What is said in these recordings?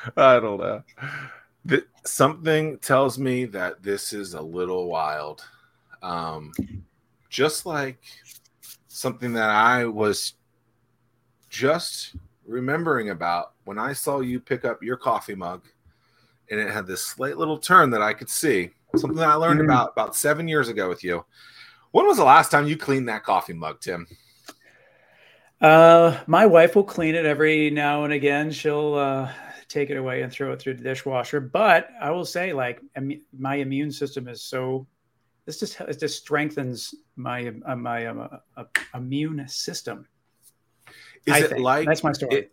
I don't know. The, something tells me that this is a little wild. Um, just like something that I was just remembering about when I saw you pick up your coffee mug and it had this slight little turn that I could see. Something that I learned mm-hmm. about about seven years ago with you. When was the last time you cleaned that coffee mug, Tim? Uh, my wife will clean it every now and again. She'll uh, take it away and throw it through the dishwasher. But I will say, like, my immune system is so. This just it just strengthens my uh, my uh, uh, immune system. Is I it think. like that's my story? It,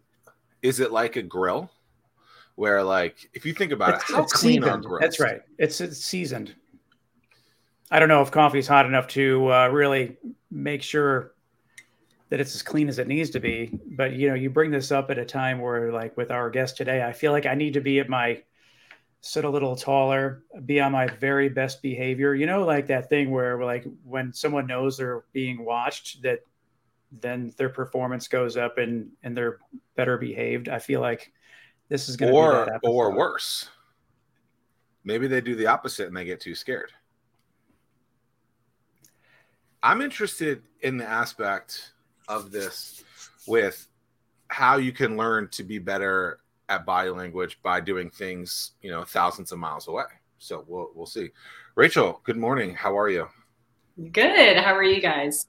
is it like a grill, where like if you think about it's, it, how clean seasoned. are grills? That's right. It's, it's seasoned. I don't know if coffee is hot enough to uh, really make sure that it's as clean as it needs to be. But you know, you bring this up at a time where, like with our guest today, I feel like I need to be at my sit a little taller, be on my very best behavior. You know, like that thing where like when someone knows they're being watched, that then their performance goes up and and they're better behaved. I feel like this is going to or or worse. Maybe they do the opposite and they get too scared. I'm interested in the aspect of this with how you can learn to be better at body language by doing things, you know, thousands of miles away. So we'll we'll see. Rachel, good morning. How are you? Good. How are you guys?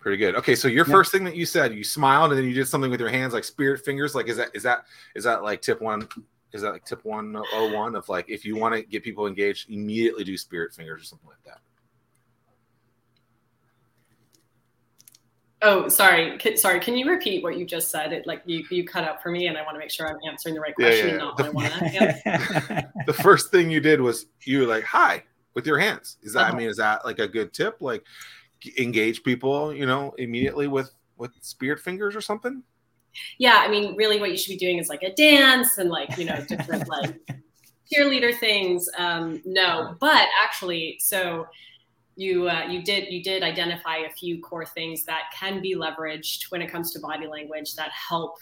Pretty good. Okay, so your yeah. first thing that you said, you smiled and then you did something with your hands like spirit fingers. Like is that is that is that like tip one? Is that like tip one oh one of like if you want to get people engaged, immediately do spirit fingers or something like that? Oh, sorry. sorry. Can you repeat what you just said? It like you you cut out for me, and I want to make sure I'm answering the right question. Yeah, yeah. not the, what I want the first thing you did was you were like hi with your hands. Is that uh-huh. I mean is that like a good tip? Like engage people, you know, immediately with with spirit fingers or something? Yeah, I mean, really, what you should be doing is like a dance and like you know different like cheerleader things. Um, no, but actually, so you uh, you did you did identify a few core things that can be leveraged when it comes to body language that help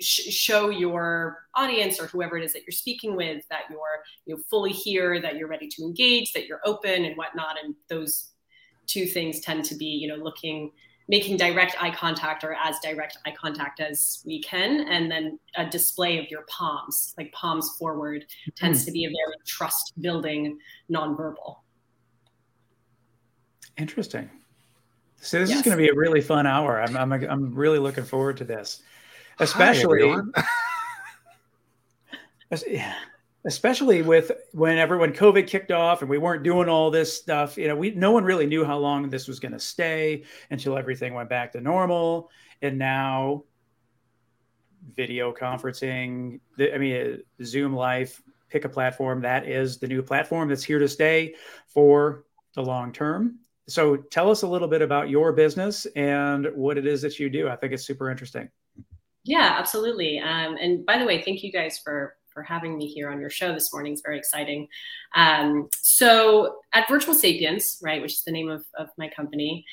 sh- show your audience or whoever it is that you're speaking with that you're you know, fully here that you're ready to engage that you're open and whatnot. And those two things tend to be you know looking making direct eye contact or as direct eye contact as we can. And then a display of your palms like palms forward mm-hmm. tends to be a very trust building nonverbal Interesting. So this yes. is going to be a really fun hour. I'm, I'm, I'm really looking forward to this, especially, Hi, especially with whenever when everyone COVID kicked off and we weren't doing all this stuff. You know, we no one really knew how long this was going to stay until everything went back to normal. And now, video conferencing. I mean, uh, Zoom Life. Pick a platform that is the new platform that's here to stay for the long term so tell us a little bit about your business and what it is that you do. I think it's super interesting. Yeah, absolutely. Um, and by the way, thank you guys for for having me here on your show this morning. It's very exciting. Um, so at Virtual Sapiens, right, which is the name of, of my company,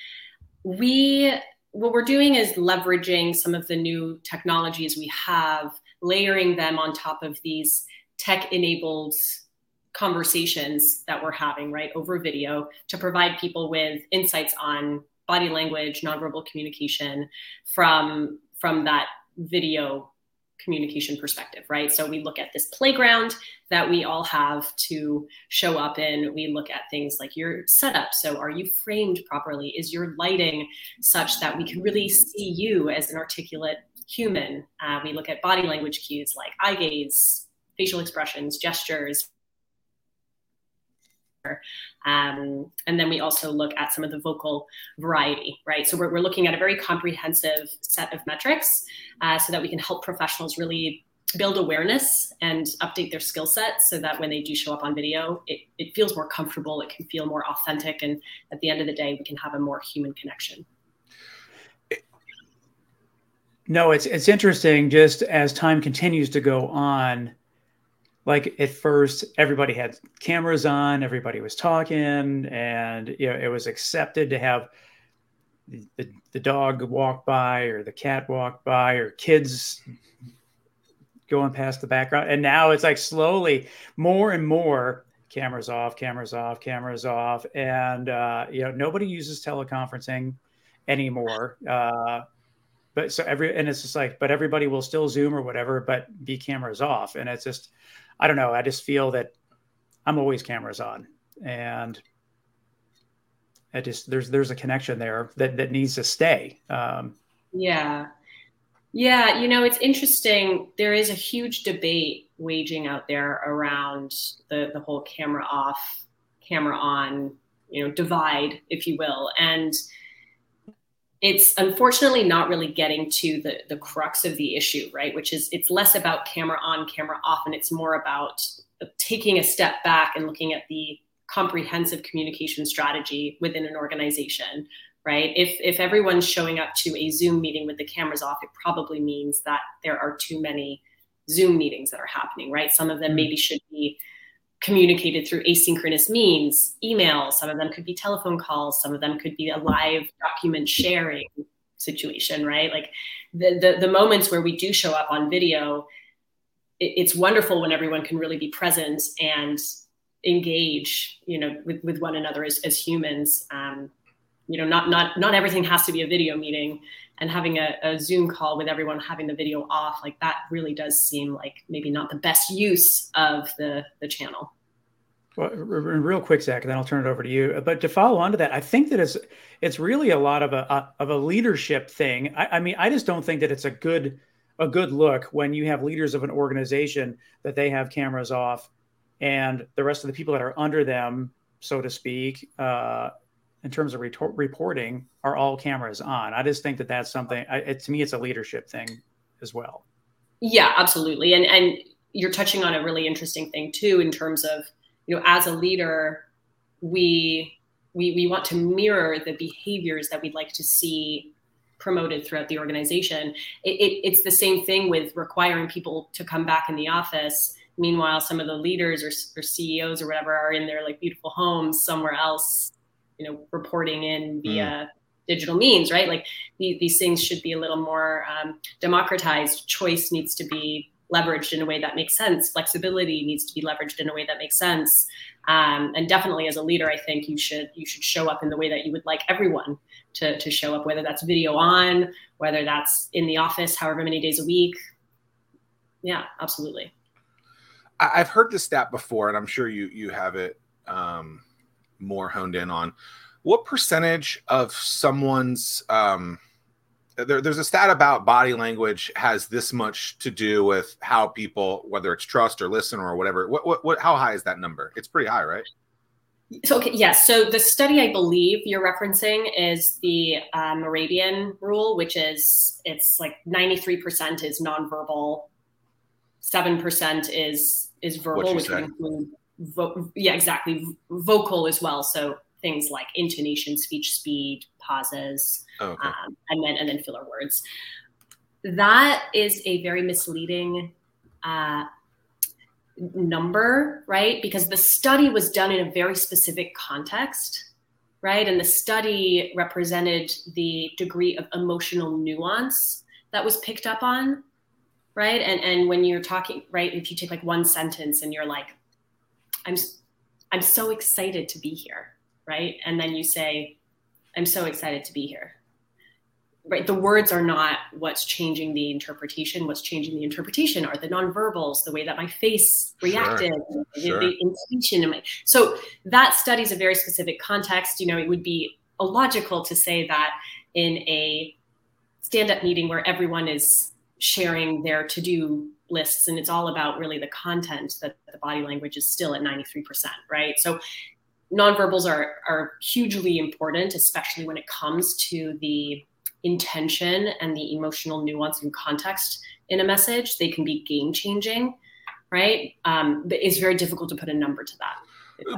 we what we're doing is leveraging some of the new technologies we have, layering them on top of these tech enabled conversations that we're having, right, over video to provide people with insights on body language, nonverbal communication from from that video communication perspective, right? So we look at this playground that we all have to show up in. We look at things like your setup. So are you framed properly? Is your lighting such that we can really see you as an articulate human? Uh, we look at body language cues like eye gaze, facial expressions, gestures, um, and then we also look at some of the vocal variety, right? So we're, we're looking at a very comprehensive set of metrics uh, so that we can help professionals really build awareness and update their skill set so that when they do show up on video, it, it feels more comfortable, it can feel more authentic, and at the end of the day, we can have a more human connection. No, it's it's interesting. Just as time continues to go on, like at first everybody had cameras on everybody was talking and you know it was accepted to have the, the, dog walk by or the cat walk by or kids going past the background. And now it's like slowly more and more cameras off, cameras off, cameras off. And, uh, you know, nobody uses teleconferencing anymore. Uh, but so every, and it's just like, but everybody will still Zoom or whatever, but be cameras off. And it's just, I don't know. I just feel that I'm always cameras on. And I just, there's, there's a connection there that, that needs to stay. Um, yeah. Yeah, you know, it's interesting. There is a huge debate waging out there around the the whole camera off, camera on, you know, divide, if you will. And it's unfortunately not really getting to the the crux of the issue, right? Which is it's less about camera on, camera off, and it's more about taking a step back and looking at the comprehensive communication strategy within an organization right? If if everyone's showing up to a Zoom meeting with the cameras off, it probably means that there are too many Zoom meetings that are happening, right? Some of them mm-hmm. maybe should be communicated through asynchronous means, emails, some of them could be telephone calls, some of them could be a live document sharing situation, right? Like the the, the moments where we do show up on video, it, it's wonderful when everyone can really be present and engage, you know, with, with one another as, as humans. Um, you know not not not everything has to be a video meeting and having a, a, zoom call with everyone having the video off like that really does seem like maybe not the best use of the the channel. Well real quick zack and then i'll turn it over to you. But to follow on to that i think that it's it's really a lot of a, a of a leadership thing. I, I mean i just don't think that it's a good a good look when you have leaders of an organization that they have cameras off and the rest of the people that are under them so to speak uh, in terms of reporting are all cameras on. I just think that that's something. I, it, to me, it's a leadership thing as well. Yeah, absolutely. And and you're touching on a really interesting thing too, in terms of you know, as a leader, we we we want to mirror the behaviors that we'd like to see promoted throughout the organization. It, it, it's the same thing with requiring people to come back in the office. Meanwhile, some of the leaders or, or CEOs or whatever are in their like beautiful homes somewhere else you know reporting in via mm. digital means right? Like these, these things should be a little more um, democratized. Choice needs to be leveraged in a way that makes sense. Flexibility needs to be leveraged in a way that makes sense. Um, and definitely as a leader i think you should you should show up in the way that you would like everyone to, to show up whether that's video on whether that's in the office however many days a week. Yeah absolutely. I've heard this stat before and i'm sure you you have it um, more honed in on. What percentage of someone's um, there, there's a stat about body language has this much to do with how people whether it's trust or listen or whatever what, what, what how high is that number? It's pretty high right? So okay yes. So the study i believe you're referencing is the uh, Mehrabian rule which is it's like 93% is nonverbal 7% is is verbal which would include vo- yeah, exactly, vocal as well. So things like intonation, speech speed, pauses, oh, okay. um, and then and then filler words. That is a very misleading uh, number, right? Because the study was done in a very specific context, right? And the study represented the degree of emotional nuance that was picked up on, right? And and when you're talking, right, if you take like one sentence and you're like, I'm I'm so excited to be here, right? And then you say, I'm so excited to be here. Right? The words are not what's changing the interpretation. What's changing the interpretation are the nonverbals, the way that my face reacted, sure. the, sure. the intention in my so that studies a very specific context. You know, it would be illogical to say that in a stand-up meeting where everyone is sharing their to-do lists and it's all about really the content that the body language is still at 93% right? So nonverbals are are hugely important especially when it comes to the intention and the emotional nuance and context in a message. They can be game changing right? Um, but it's very difficult to put a number to that.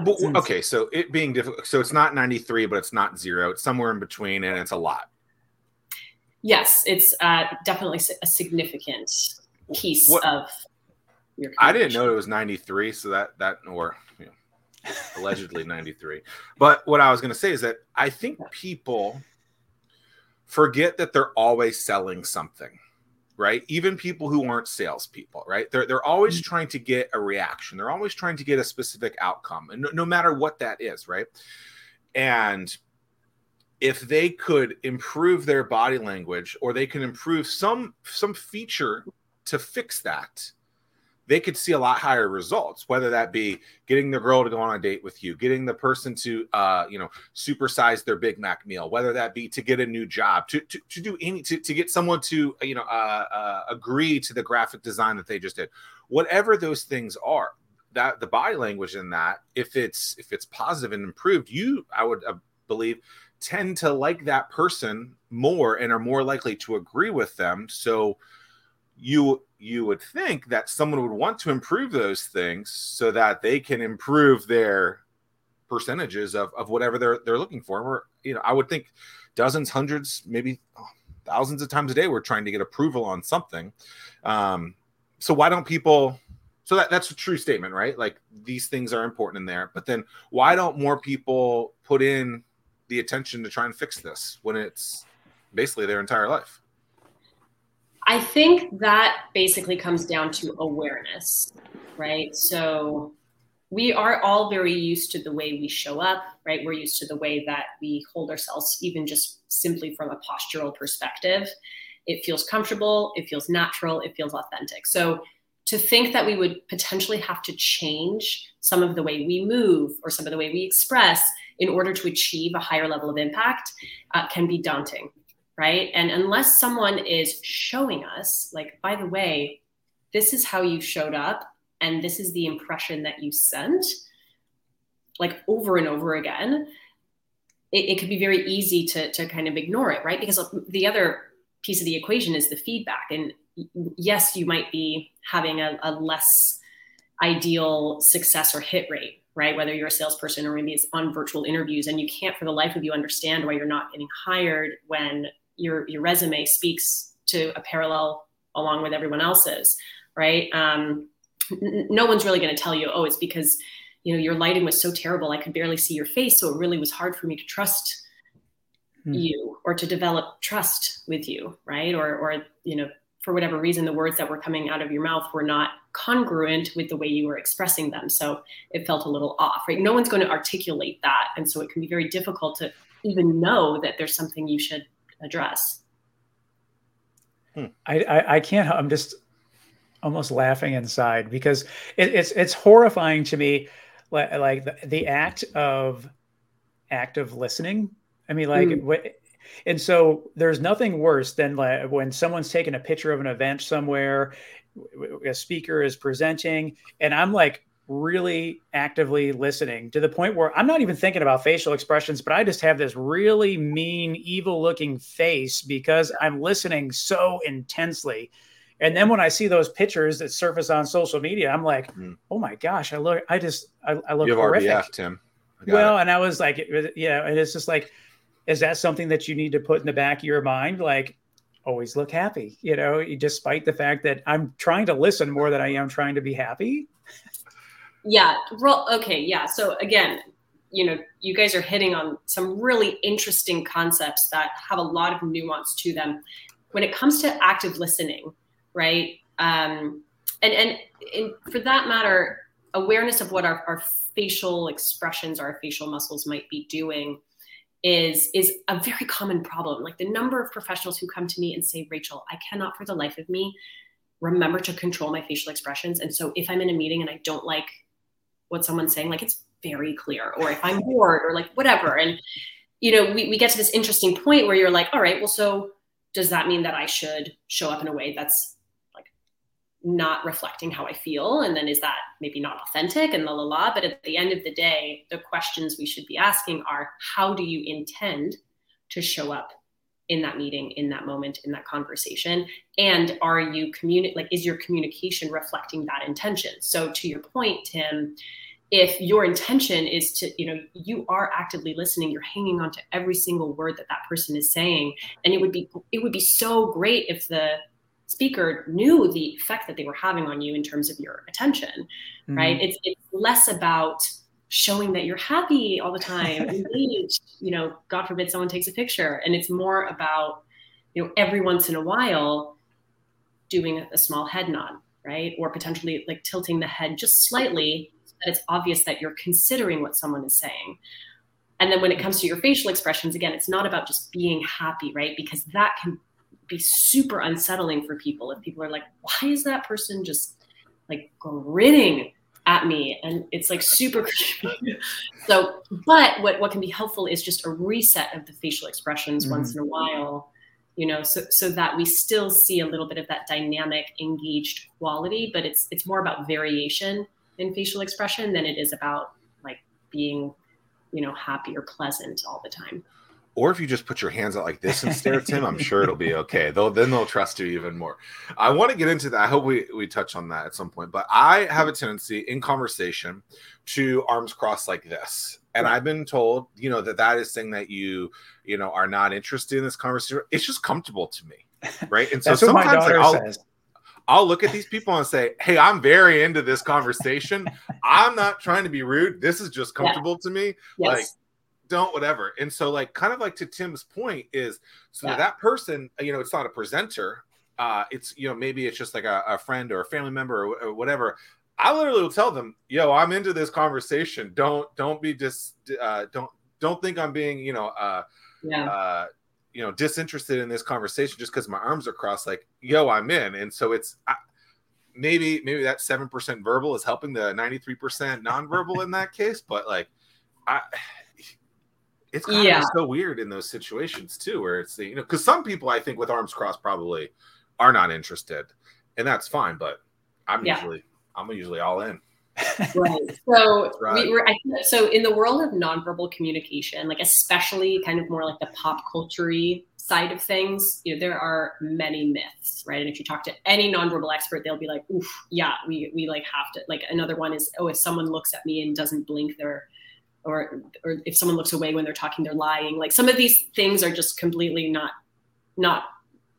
But, okay so it being difficult so it's not 93 but it's not zero. It's somewhere in between and it's a lot. Yes it's uh, definitely a significant piece what, of your I didn't know it was 93, so that that or you know, allegedly 93. But what I was going to say is that I think people forget that they're always selling something. right? Even people who aren't salespeople, right? They're they're always Mm-hmm. trying to get a reaction. They're always trying to get a specific outcome, and no, no matter what that is, right? And if they could improve their body language, or they can improve some some feature to fix that, they could see a lot higher results. Whether that be getting the girl to go on a date with you, getting the person to uh, you know supersize their Big Mac meal, whether that be to get a new job, to to, to do any to, to get someone to you know uh, uh, agree to the graphic design that they just did, whatever those things are. That the body language in that, if it's if it's positive and improved, you I would uh, believe tend to like that person more and are more likely to agree with them. So you you would think that someone would want to improve those things so that they can improve their percentages of, of whatever they're they're looking for. We're you know I would think dozens, hundreds, maybe thousands of times a day we're trying to get approval on something. Um, so why don't people? So that, that's a true statement, right? Like these things are important in there, but then why don't more people put in the attention to try and fix this when it's basically their entire life? I think that basically comes down to awareness, right? So we are all very used to the way we show up, right? We're used to the way that we hold ourselves, even just simply from a postural perspective. It feels comfortable, it feels natural, it feels authentic. So to think that we would potentially have to change some of the way we move or some of the way we express in order to achieve a higher level of impact uh, can be daunting right? And unless someone is showing us, like, by the way, this is how you showed up and this is the impression that you sent, like over and over again, it, it could be very easy to, to kind of ignore it, right? Because the other piece of the equation is the feedback. And yes, you might be having a, a less ideal success or hit rate, right? Whether you're a salesperson or maybe it's on virtual interviews, and you can't for the life of you understand why you're not getting hired when your your resume speaks to a parallel along with everyone else's, right? Um, n- no one's really going to tell you, oh, it's because you know your lighting was so terrible, I could barely see your face, so it really was hard for me to trust Hmm. you or to develop trust with you, right? Or or you know for whatever reason the words that were coming out of your mouth were not congruent with the way you were expressing them so it felt a little off right no one's going to articulate that and so it can be very difficult to even know that there's something you should address I, I, I can't. I'm just almost laughing inside because it, it's it's horrifying to me, like, like the, the act of active listening. I mean, like, Mm. what, and so there's nothing worse than like when someone's taking a picture of an event somewhere, a speaker is presenting, and I'm like really actively listening to the point where I'm not even thinking about facial expressions, but I just have this really mean, evil looking face because I'm listening so intensely. And then when I see those pictures that surface on social media, I'm like, Mm. oh my gosh, I look, I just, I, I look You have horrific. RBF, Tim. Well, it. and I was like, yeah, and it's just like, is that something that you need to put in the back of your mind? Like, always look happy, you know, despite the fact that I'm trying to listen more than I am trying to be happy. Yeah okay yeah so again you know you guys are hitting on some really interesting concepts that have a lot of nuance to them. When it comes to active listening right um and and, and for that matter awareness of what our, our facial expressions our facial muscles might be doing is is a very common problem. Like the number of professionals who come to me and say rachel i cannot for the life of me remember to control my facial expressions and so if i'm in a meeting and i don't like what someone's saying like it's very clear or if i'm bored or like whatever. And you know we, we get to this interesting point where you're like all right well so does that mean that i should show up in a way that's like not reflecting how i feel? And then is that maybe not authentic and la la la? But at the end of the day the questions we should be asking are how do you intend to show up in that meeting in that moment in that conversation? And are you communi- like is your communication reflecting that intention? So to your point tim if your intention is to you know you are actively listening you're hanging on to every single word that that person is saying and it would be it would be so great if the speaker knew the effect that they were having on you in terms of your attention Mm-hmm. right it's, it's less about showing that you're happy all the time engaged you know god forbid someone takes a picture and it's more about you know every once in a while doing a small head nod, right? Or potentially like tilting the head just slightly so that it's obvious that you're considering what someone is saying. And then when it comes to your facial expressions, again, it's not about just being happy, right? Because that can be super unsettling for people if people are like, why is that person just like grinning at me? And it's like super creepy. so, but what, what can be helpful is just a reset of the facial expressions mm-hmm. once in a while you know so so that we still see a little bit of that dynamic engaged quality but it's it's more about variation in facial expression than it is about like being you know happy or pleasant all the time or if you just put your hands out like this and stare at Tim, I'm sure it'll be okay. They'll then they'll trust you even more. I want to get into that. I hope we we touch on that at some point. But I have a tendency in conversation to arms crossed like this, and I've been told, you know, that that is saying that you, you know, are not interested in this conversation. It's just comfortable to me, right? And so sometimes like, I'll, says. I'll look at these people and say, "Hey, I'm very into this conversation. I'm not trying to be rude. This is just comfortable yeah. to me. Yes. Like, don't whatever." And so, like, kind of like to Tim's point is, so yeah. that person, you know, it's not a presenter. Uh, it's you know maybe it's just like a, a friend or a family member or, or whatever. I literally will tell them, "Yo, I'm into this conversation. Don't don't be just uh, don't don't think I'm being you know uh, yeah. uh, you know disinterested in this conversation just because my arms are crossed. Like, yo, I'm in." And so it's I, maybe maybe that seven percent verbal is helping the ninety three percent nonverbal in that case, but like I. It's kind yeah. of so weird in those situations too, where it's the you know because some people I think with arms crossed probably are not interested, and that's fine. But I'm yeah. usually I'm usually all in. right. So right. we were I, so in the world of nonverbal communication, like especially kind of more like the pop culture side of things, you know, there are many myths, right? And if you talk to any nonverbal expert, they'll be like, "Oof, yeah, we we like have to." Like another one is, "Oh, if someone looks at me and doesn't blink, they're." Or, or if someone looks away when they're talking, they're lying. Like some of these things are just completely not, not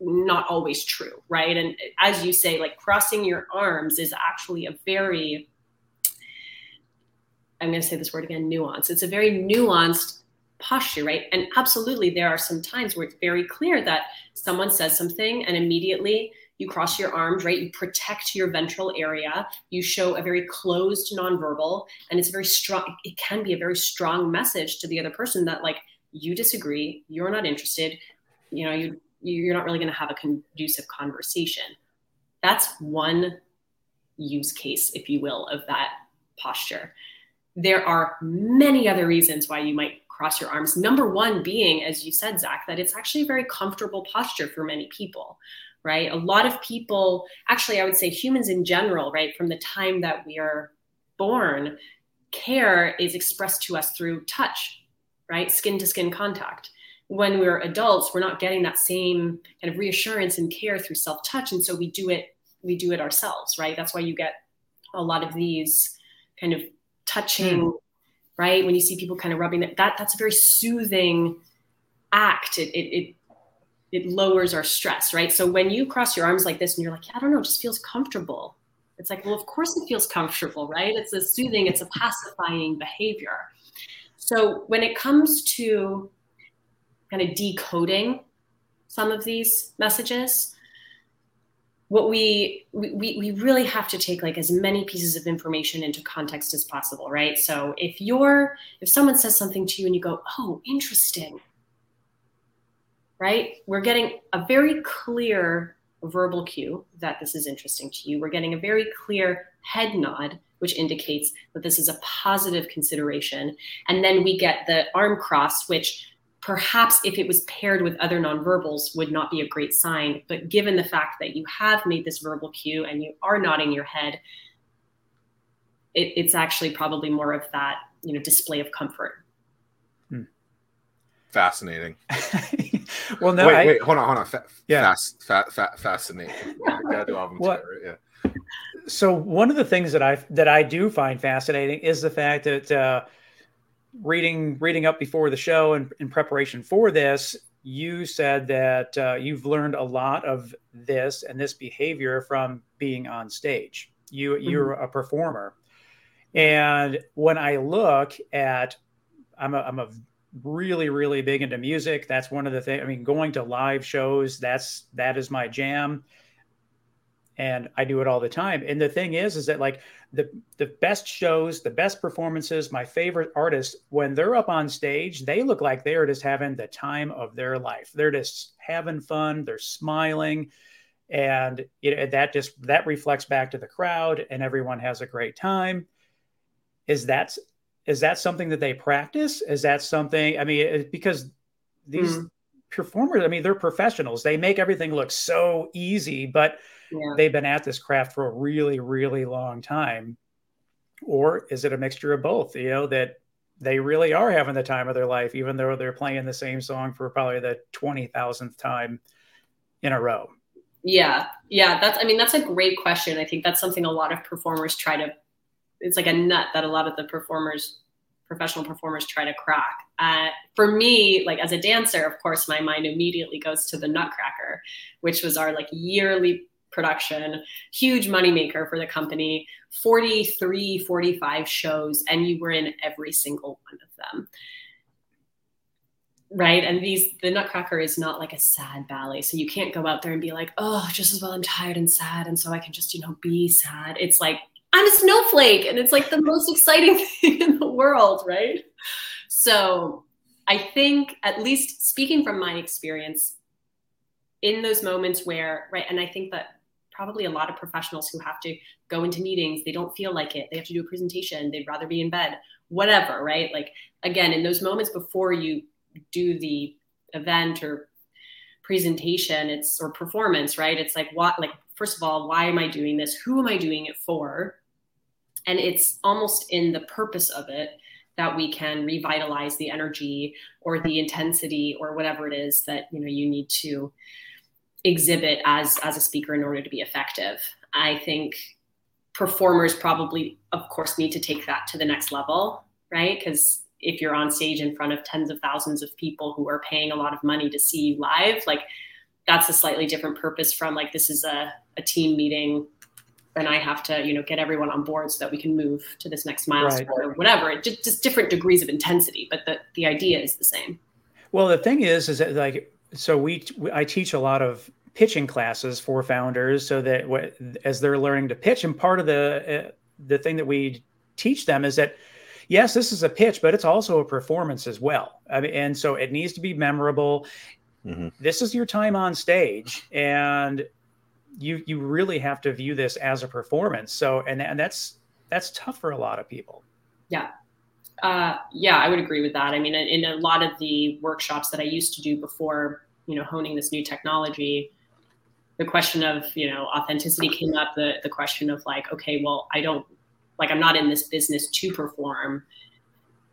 not always true, right? And as you say, like crossing your arms is actually a very, I'm going to say this word again, nuance. It's a very nuanced posture, right? And absolutely, there are some times where it's very clear that someone says something and immediately you cross your arms, right? You protect your ventral area. You show a very closed nonverbal, and it's very strong. It can be a very strong message to the other person that, like, you disagree, you're not interested. You know, you you're not really going to have a conducive conversation. That's one use case, if you will, of that posture. There are many other reasons why you might cross your arms. Number one being, as you said, Zack, that it's actually a very comfortable posture for many people, right? A lot of people, actually, I would say humans in general, right, from the time that we are born, care is expressed to us through touch, right? Skin to skin contact when we're adults, we're not getting that same kind of reassurance and care through self-touch. And so we do it, we do it ourselves, right? That's why you get a lot of these kind of touching, mm. right? When you see people kind of rubbing that, that that's a very soothing act. It, it, it it lowers our stress, right? So when you cross your arms like this and you're like, yeah, I don't know, it just feels comfortable. It's like, well, of course it feels comfortable, right? It's a soothing, it's a pacifying behavior. So when it comes to kind of decoding some of these messages what we, we we really have to take like as many pieces of information into context as possible right so if you're if someone says something to you and you go oh interesting right? We're getting a very clear verbal cue that this is interesting to you. We're getting a very clear head nod which indicates that this is a positive consideration. And then we get the arm cross which perhaps if it was paired with other nonverbals would not be a great sign. But given the fact that you have made this verbal cue and you are nodding your head it, it's actually probably more of that you know display of comfort. Fascinating. Well no wait I, wait hold on hold on. Fa- yeah. fast, fa- fa- fascinating. What, yeah. So one of the things that i that i do find fascinating is the fact that uh, reading reading up before the show and in preparation for this, you said that uh, you've learned a lot of this and this behavior from being on stage. You mm-hmm. you're a performer, and when I look at, I'm a I'm a really really big into music. That's one of the things. I mean, going to live shows that's that is my jam. and I do it all the time. And the thing is, is that like the the best shows, the best performances, my favorite artists, when they're up on stage, they look like they are just having the time of their life. They're just having fun. They're smiling, and you know, that just that reflects back to the crowd, and everyone has a great time. Is that is that something that they practice? Is that something? I mean, because these mm. performers, I mean, they're professionals. They make everything look so easy, but yeah. they've been at this craft for a really, really long time. Or is it a mixture of both? You know, that they really are having the time of their life, even though they're playing the same song for probably the 20,000th time in a row. Yeah. Yeah. That's, I mean, that's a great question. I think that's something a lot of performers try to, it's like a nut that a lot of the performers professional performers try to crack. Uh, for me, like as a dancer, of course, my mind immediately goes to the Nutcracker, which was our like yearly production, huge moneymaker for the company, 43, 45 shows, and you were in every single one of them. Right. And these, the Nutcracker is not like a sad ballet. So you can't go out there and be like, oh, just as well I'm tired and sad. And so I can just, you know, be sad. It's like I'm a snowflake and it's like the most exciting thing in the world, right? So I think, at least speaking from my experience, in those moments where, right, and I think that probably a lot of professionals who have to go into meetings, they don't feel like it, they have to do a presentation, they'd rather be in bed, whatever, right? Like, again, in those moments before you do the event or presentation, it's or performance, right? It's like, what, like, first of all, why am I doing this? Who am I doing it for? And it's almost in the purpose of it that we can revitalize the energy or the intensity or whatever it is that you know you need to exhibit as as a speaker in order to be effective. I think performers probably of course need to take that to the next level right? Because if you're on stage in front of tens of thousands of people who are paying a lot of money to see you live like that's a slightly different purpose from like this is a, a team meeting then I have to, you know, get everyone on board so that we can move to this next milestone right. or whatever. Just, just different degrees of intensity, but the, the idea is the same. Well, the thing is, is that like, so we, I teach a lot of pitching classes for founders so that what, as they're learning to pitch and part of the, uh, the thing that we teach them is that, yes, this is a pitch, but it's also a performance as well. I mean, and so it needs to be memorable. Mm-hmm. This is your time on stage and you you really have to view this as a performance. So and and that's that's tough for a lot of people. Yeah. Uh, yeah, I would agree with that. I mean, in a lot of the workshops that I used to do before, you know, honing this new technology, the question of, you know, authenticity came up. The the question of like, okay, well, I don't like I'm not in this business to perform.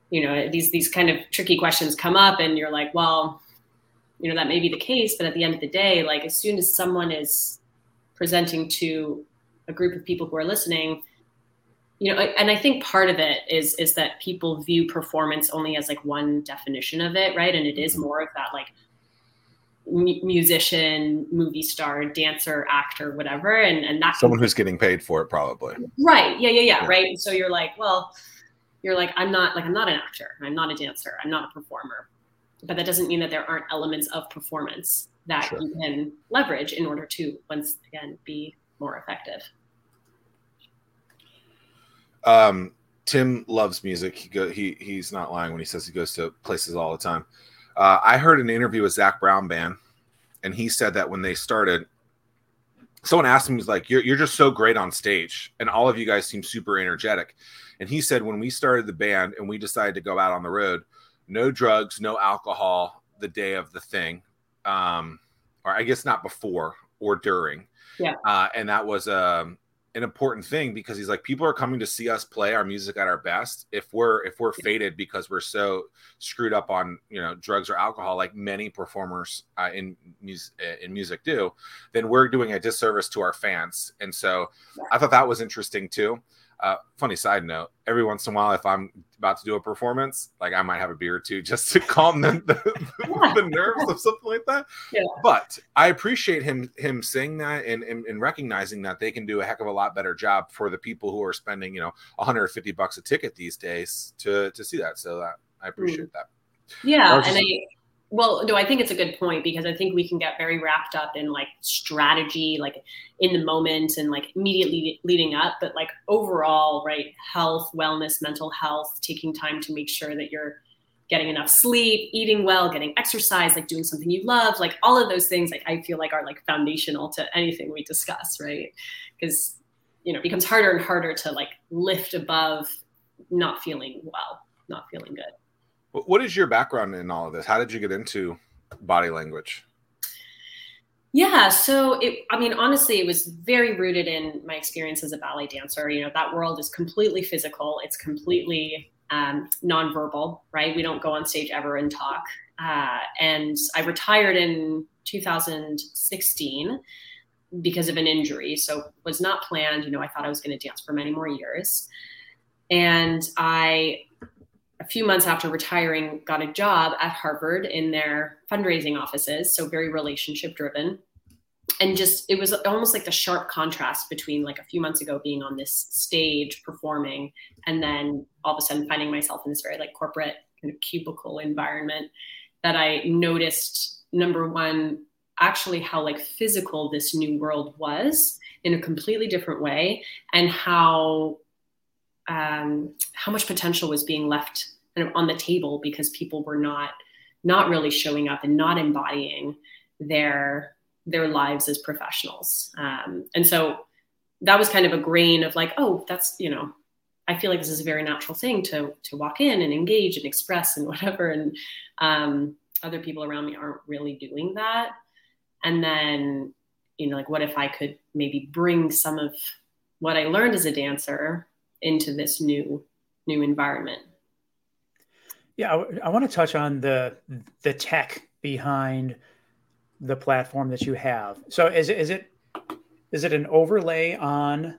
You know, these these kind of tricky questions come up, and you're like, well, you know, that may be the case, but at the end of the day, like as soon as someone is presenting to a group of people who are listening you know and i think part of it is is that people view performance only as like one definition of it right? And it is mm-hmm. more of that like musician movie star dancer actor whatever and and that someone who's getting paid for it probably. Right. Yeah, yeah yeah. Yeah. Right? And so you're like well you're like i'm not like i'm not an actor. I'm not a dancer. I'm not a performer. But that doesn't mean that there aren't elements of performance that sure. you can leverage in order to once again be more effective. Um, Tim loves music. He go, he he's not lying when he says he goes to places all the time. Uh, I heard an interview with Zac Brown band, and he said that when they started, someone asked him, "He's like, you're you're just so great on stage, and all of you guys seem super energetic." And he said, when we started the band and we decided to go out on the road, no drugs, no alcohol the day of the thing um, or I guess not before or during. Yeah. Uh, and that was um, an important thing because he's like, people are coming to see us play our music at our best. If we're if we're faded because we're so screwed up on you know drugs or alcohol, like many performers uh, in music in music do, then we're doing a disservice to our fans. And so yeah. I thought that was interesting too. Uh, funny side note: every once in a while, if I'm about to do a performance, like I might have a beer or two just to calm the, the, the nerves of something like that. Yeah. But I appreciate him him saying that and, and, and recognizing that they can do a heck of a lot better job for the people who are spending you know 150 bucks a ticket these days to to see that. So that I appreciate mm. that. Yeah, just, and I well no i think it's a good point because i think we can get very wrapped up in like strategy like in the moment and like immediately leading up. But like overall right health wellness mental health taking time to make sure that you're getting enough sleep eating well getting exercise like doing something you love like all of those things like i feel like are like foundational to anything we discuss right? Because you know it becomes harder and harder to like lift above not feeling well not feeling good what is your background in all of this? How did you get into body language? Yeah, so it, I mean, honestly, it was very rooted in my experience as a ballet dancer. You know, that world is completely physical, it's completely um, nonverbal, right? We don't go on stage ever and talk. Uh, and I retired in 2016 because of an injury. So was not planned. You know, I thought I was going to dance for many more years. And I few months after retiring, got a job at Harvard in their fundraising offices. So very relationship driven. And just, it was almost like the sharp contrast between like a few months ago being on this stage performing and then all of a sudden finding myself in this very like corporate kind of cubicle environment that I noticed number one, actually how like physical this new world was in a completely different way and how um, how much potential was being left kind of on the table because people were not not really showing up and not embodying their their lives as professionals. Um, and so that was kind of a grain of like, oh, that's you know, I feel like this is a very natural thing to to walk in and engage and express and whatever. And um, other people around me aren't really doing that. And then, you know, like, what if I could maybe bring some of what I learned as a dancer into this new new environment. Yeah, I, I want to touch on the the tech behind the platform that you have. So is it is it is it an overlay on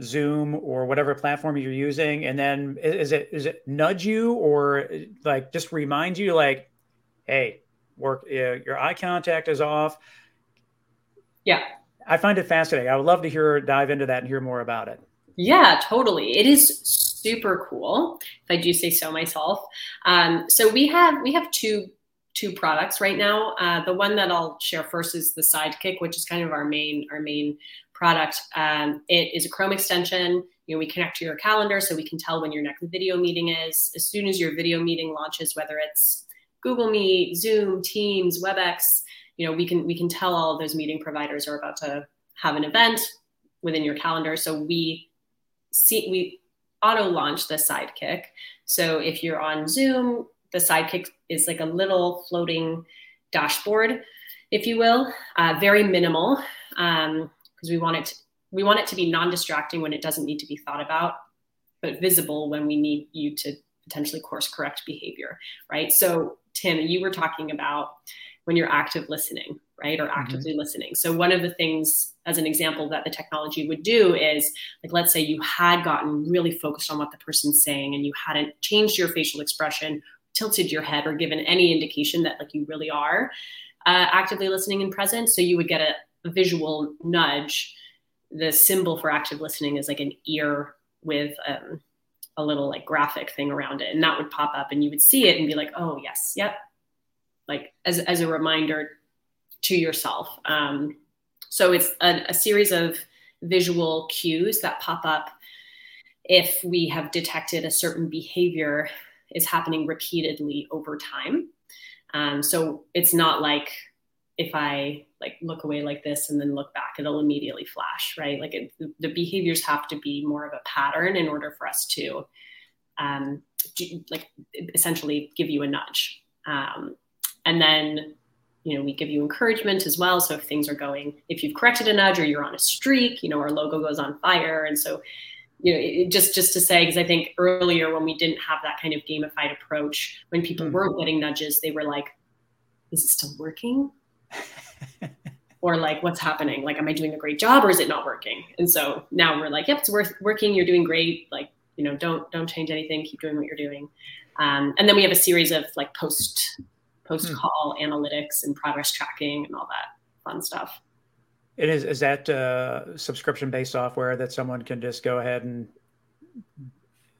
Zoom or whatever platform you're using, and then is it is it nudge you or like just remind you like, hey, work uh, your eye contact is off. Yeah, I find it fascinating. I would love to hear dive into that and hear more about it. Yeah, totally. It is super cool, if I do say so myself. Um, so we have we have two two products right now. Uh, the one that I'll share first is the Sidekick, which is kind of our main our main product. Um, it is a Chrome extension. You know, we connect to your calendar so we can tell when your next video meeting is. As soon as your video meeting launches, whether it's Google Meet, Zoom, Teams, WebEx, you know, we can we can tell all those meeting providers are about to have an event within your calendar. So we see we auto launch the sidekick. So if you're on Zoom, the sidekick is like a little floating dashboard, if you will, uh, very minimal because um, we want it to, we want it to be non-distracting when it doesn't need to be thought about, but visible when we need you to potentially course correct behavior, right? So Tim, you were talking about when you're active listening, right? Or mm-hmm. actively mm-hmm. listening. So one of the things as an example that the technology would do is like let's say you had gotten really focused on what the person's saying and you hadn't changed your facial expression, tilted your head or given any indication that like you really are uh, actively listening and present. So you would get a, a visual nudge. The symbol for active listening is like an ear with um, a little like graphic thing around it and that would pop up and you would see it and be like oh yes yep like as, as a reminder to yourself. Um, so it's a, a series of visual cues that pop up if we have detected a certain behavior is happening repeatedly over time. Um, so it's not like if I like look away like this and then look back, it'll immediately flash, right? Like it, the behaviors have to be more of a pattern in order for us to um, do, like essentially give you a nudge. Um, and then, you know, we give you encouragement as well. So if things are going, if you've corrected a nudge or you're on a streak, you know, our logo goes on fire. And so, you know, it, just just to say, because I think earlier when we didn't have that kind of gamified approach, when people mm-hmm. weren't getting nudges, they were like, "Is it still working?" or like, "What's happening? Like, am I doing a great job, or is it not working?" And so now we're like, "Yep, it's worth working. You're doing great. Like, you know, don't don't change anything. Keep doing what you're doing." Um, and then we have a series of like post post hmm. call hmm. analytics and progress tracking and all that fun stuff. It is is that uh, subscription based software that someone can just go ahead and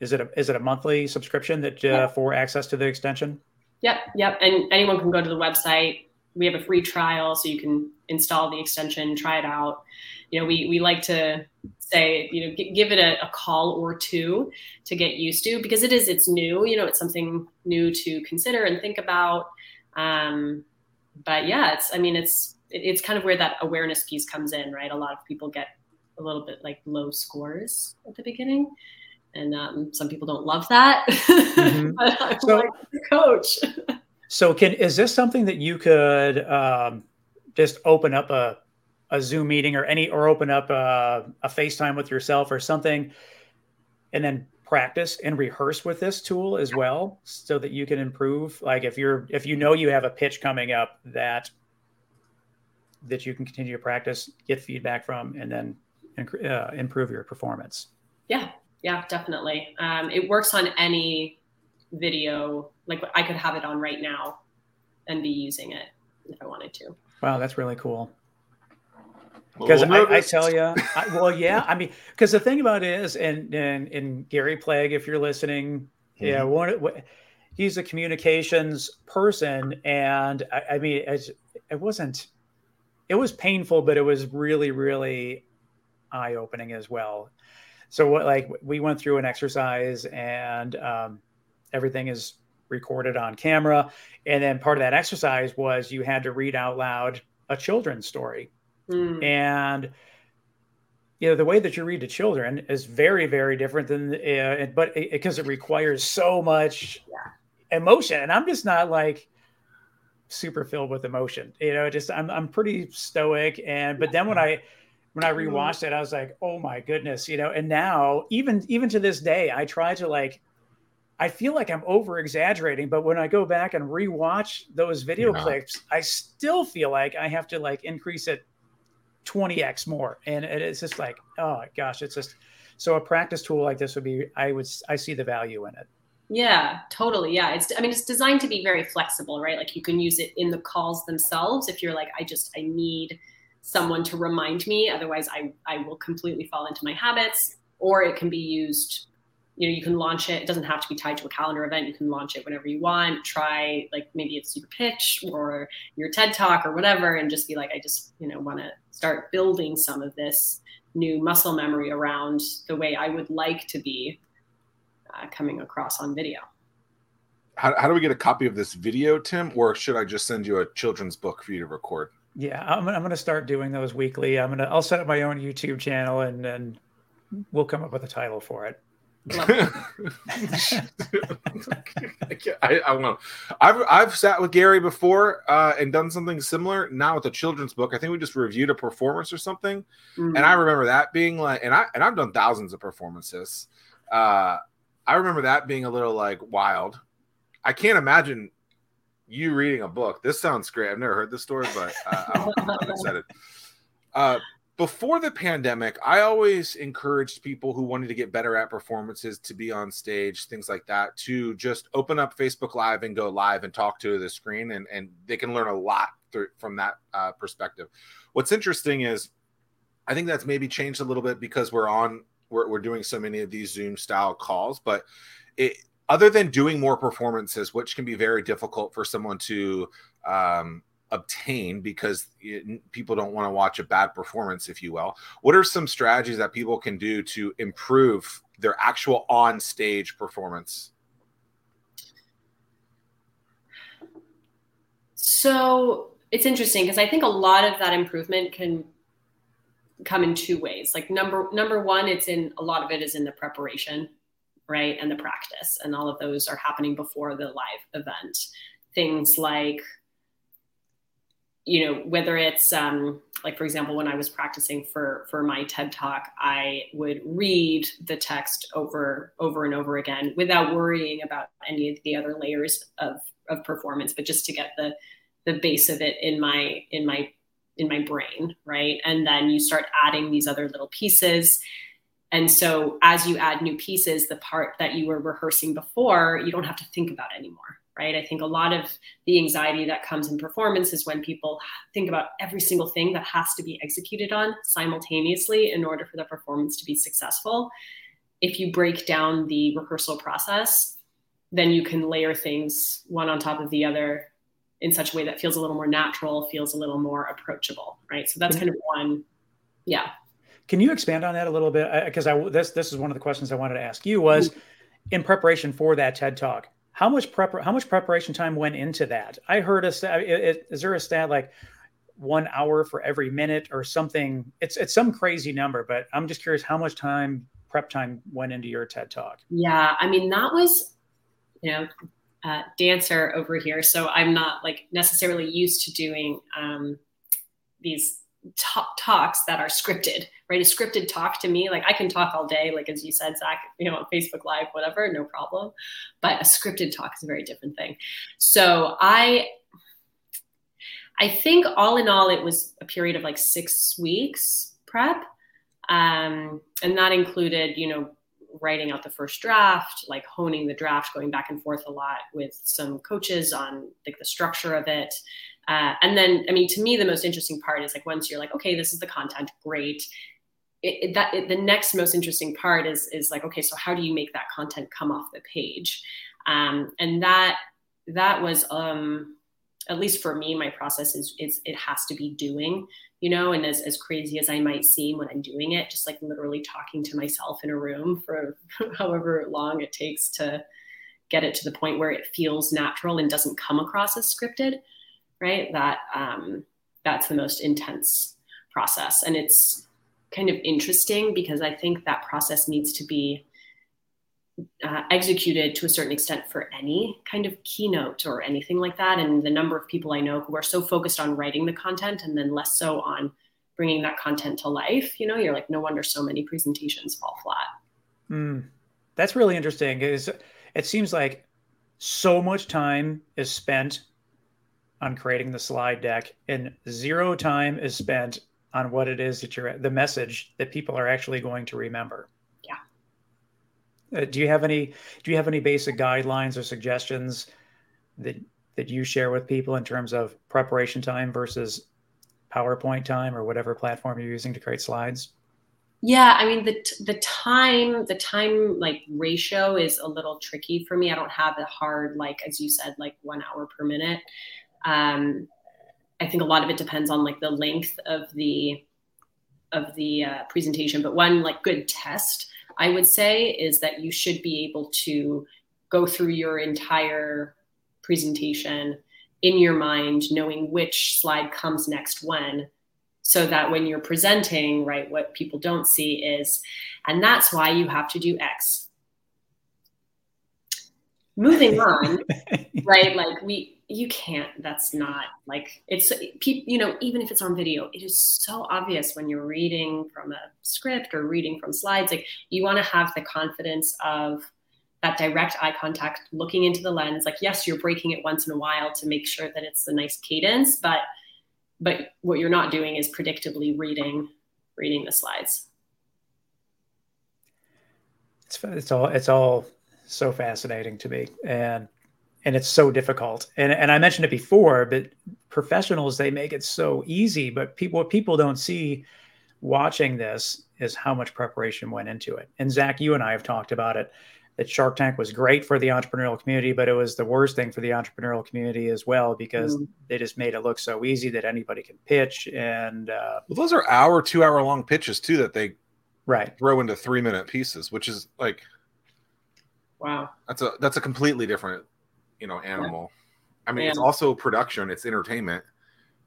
is it a is it a monthly subscription that uh, for access to the extension? Yep, yep. And anyone can go to the website. We have a free trial, so you can install the extension, try it out. You know, we we like to say, you know, g- give it a, a, call or two to get used to because it is it's new. You know, it's something new to consider and think about. Um, but yeah, it's I mean, it's it's kind of where that awareness piece comes in, right? A lot of people get a little bit like low scores at the beginning and um, some people don't love that. Mm-hmm. so, like coach. so, can is this something that you could um, just open up a a Zoom meeting or any or open up a, a FaceTime with yourself or something, and then practice and rehearse with this tool as well, so that you can improve. Like if you're if you know you have a pitch coming up that that you can continue to practice, get feedback from, and then uh, improve your performance. Yeah, yeah, definitely. Um, it works on any video. Like I could have it on right now and be using it if I wanted to. Wow, that's really cool. Because I, I, tell you, I, well, yeah, I mean, because the thing about it is, and and, and Gary Plague, if you're listening, mm-hmm. yeah, one, he's a communications person, and I, I mean, it, it wasn't, it was painful, but it was really, really eye opening as well. So what like we went through an exercise and um, everything is recorded on camera and then part of that exercise was you had to read out loud a children's story mm. and you know the way that you read to children is very very different than uh, but because it, it, requires so much yeah. emotion and i'm just not like super filled with emotion you know just i'm, I'm pretty stoic and but then when i when I mm-hmm. rewatched it, I was like, oh my goodness, you know. And now, even even to this day, I try to like, I feel like I'm over exaggerating, but when I go back and rewatch those video clips, I still feel like I have to like increase it 20x more, and it's just like, oh gosh, it's just so a practice tool like this would be, I would, I see the value in it. Yeah, totally. Yeah. It's, I mean, it's designed to be very flexible, right? Like you can use it in the calls themselves. If you're like, I just, I need someone to remind me. Otherwise, I, I will completely fall into my habits. Or it can be used, you know, you can launch it. It doesn't have to be tied to a calendar event. You can launch it whenever you want. Try, like, maybe it's your pitch or your TED talk or whatever, and just be like, I just, you know, want to start building some of this new muscle memory around the way I would like to be uh, coming across on video. How, how do we get a copy of this video, Tim? Or should I just send you a children's book for you to record? Yeah, I'm, I'm going to start doing those weekly. I'm going to, I'll set up my own YouTube channel and then we'll come up with a title for it. I, I, I don't know. I've I've sat with Gary before uh, and done something similar. Not with a children's book. I think we just reviewed a performance or something, mm-hmm. and I remember that being like, and I and I've done thousands of performances. Uh, I remember that being a little like wild. I can't imagine you reading a book. This sounds great. I've never heard this story, but uh, I'm, I'm, excited. Uh, before the pandemic, I always encouraged people who wanted to get better at performances to be on stage, things like that, to just open up Facebook Live and go live and talk to the screen, and, and they can learn a lot through, from that uh, perspective. What's interesting is, I think that's maybe changed a little bit because we're on, we're, we're doing so many of these Zoom style calls, but it other than doing more performances, which can be very difficult for someone to um, obtain because it, people don't want to watch a bad performance, if you will. What are some strategies that people can do to improve their actual on stage performance? So it's interesting because I think a lot of that improvement can come in two ways. Like number number one, it's in a lot of it is in the preparation right? And the practice. And all of those are happening before the live event. Things like, you know, whether it's um, like, for example, when I was practicing for for my TED talk, I would read the text over over and over again without worrying about any of the other layers of of performance, but just to get the the base of it in my in my in my brain, right? And then you start adding these other little pieces and so as you add new pieces, the part that you were rehearsing before, you don't have to think about anymore, right? I think a lot of the anxiety that comes in performance is when people think about every single thing that has to be executed on simultaneously in order for the performance to be successful. If you break down the rehearsal process, then you can layer things one on top of the other in such a way that feels a little more natural, feels a little more approachable, right? So that's kind of one, yeah. Can you expand on that a little bit? Because I, I, this this is one of the questions I wanted to ask you was mm-hmm. in preparation for that TED talk. How much prep how much preparation time went into that? I heard a stat. Is there a stat like one hour for every minute or something? It's it's some crazy number, but I'm just curious how much time prep time went into your TED talk. Yeah, I mean that was, you know, uh, dancer over here, so I'm not like necessarily used to doing um, these talks that are scripted, right? A scripted talk to me, like I can talk all day, like as you said, Zack, you know, on Facebook Live, whatever, no problem. But a scripted talk is a very different thing. So I, I think all in all, it was a period of like six weeks prep, um, and that included, you know, writing out the first draft, like honing the draft, going back and forth a lot with some coaches on like the structure of it. Uh, and then, I mean, to me, the most interesting part is like once you're like, okay, this is the content, great. It, it, that it, the next most interesting part is is like, okay, so how do you make that content come off the page? Um, and that that was um, at least for me, my process is is it has to be doing, you know, and as as crazy as I might seem when I'm doing it, just like literally talking to myself in a room for however long it takes to get it to the point where it feels natural and doesn't come across as scripted right? That um, that's the most intense process, and it's kind of interesting because I think that process needs to be uh, executed to a certain extent for any kind of keynote or anything like that. And the number of people I know who are so focused on writing the content and then less so on bringing that content to life, you know, you're like, no wonder so many presentations fall flat. Mm, that's really interesting. Is it seems like so much time is spent on creating the slide deck and zero time is spent on what it is that you're the message that people are actually going to remember. Yeah. Uh, do you have any do you have any basic guidelines or suggestions that that you share with people in terms of preparation time versus powerpoint time or whatever platform you're using to create slides? Yeah i mean the the time the time like ratio is a little tricky for me. I don't have a hard like as you said like one hour per minute um, I think a lot of it depends on like the length of the of the uh, presentation. But one like good test I would say is that you should be able to go through your entire presentation in your mind, knowing which slide comes next when, so that when you're presenting, right, what people don't see is, and that's why you have to do X. Moving on, right? Like we you can't that's not like it's you know even if it's on video it is so obvious when you're reading from a script or reading from slides like you want to have the confidence of that direct eye contact looking into the lens. Like yes you're breaking it once in a while to make sure that it's a nice cadence but but what you're not doing is predictably reading reading the slides. It's, it's all it's all so fascinating to me. And and it's so difficult. And and I mentioned it before, but professionals they make it so easy, but people what people don't see watching this is how much preparation went into it. And Zack, you and I have talked about it. That Shark Tank was great for the entrepreneurial community, but it was the worst thing for the entrepreneurial community as well because mm. they just made it look so easy that anybody can pitch. And uh, well, those are hour, two hour long pitches too that they right throw into three minute pieces, which is like wow, that's a that's a completely different you know animal. Yeah. I mean, it's also production, it's entertainment.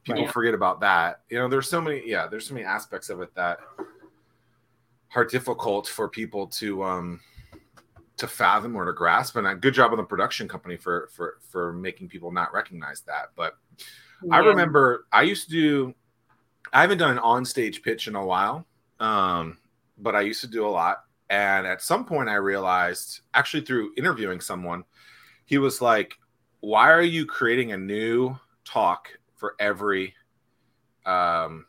People right. forget about that. You know, there's so many, yeah, there's so many aspects of it that are difficult for people to um to fathom or to grasp. And a good job on the production company for for for making people not recognize that. But yeah. I remember I used to do I haven't done an on-stage pitch in a while. Um, but I used to do a lot. And at some point I realized, actually through interviewing someone, he was like, "Why are you creating a new talk for every um,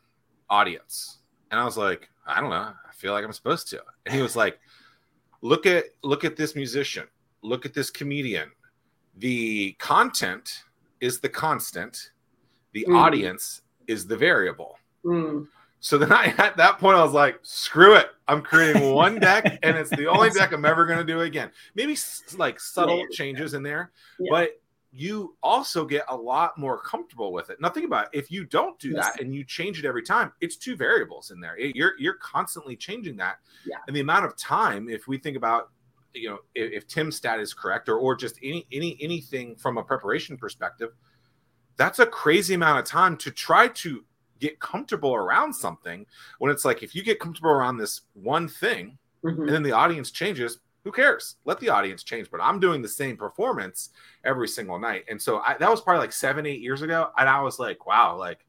audience?" And I was like, "I don't know. I feel like I'm supposed to." And he was like, "Look at look at this musician. Look at this comedian. The content is the constant. The mm. audience is the variable." Mm. So then I at that point I was like, screw it. I'm creating one deck and it's the only deck I'm ever going to do again. Maybe like subtle changes in there, yeah. but you also get a lot more comfortable with it. Nothing about it. if you don't do yes. that and you change it every time, it's two variables in there. You're you're constantly changing that. Yeah. And the amount of time, if we think about, you know, if, if Tim's stat is correct or or just any any anything from a preparation perspective, that's a crazy amount of time to try to get comfortable around something when it's like if you get comfortable around this one thing mm-hmm. and then the audience changes who cares? Let the audience change. But I'm doing the same performance every single night. And so I, that was probably like seven, eight years ago. And I was like, wow, like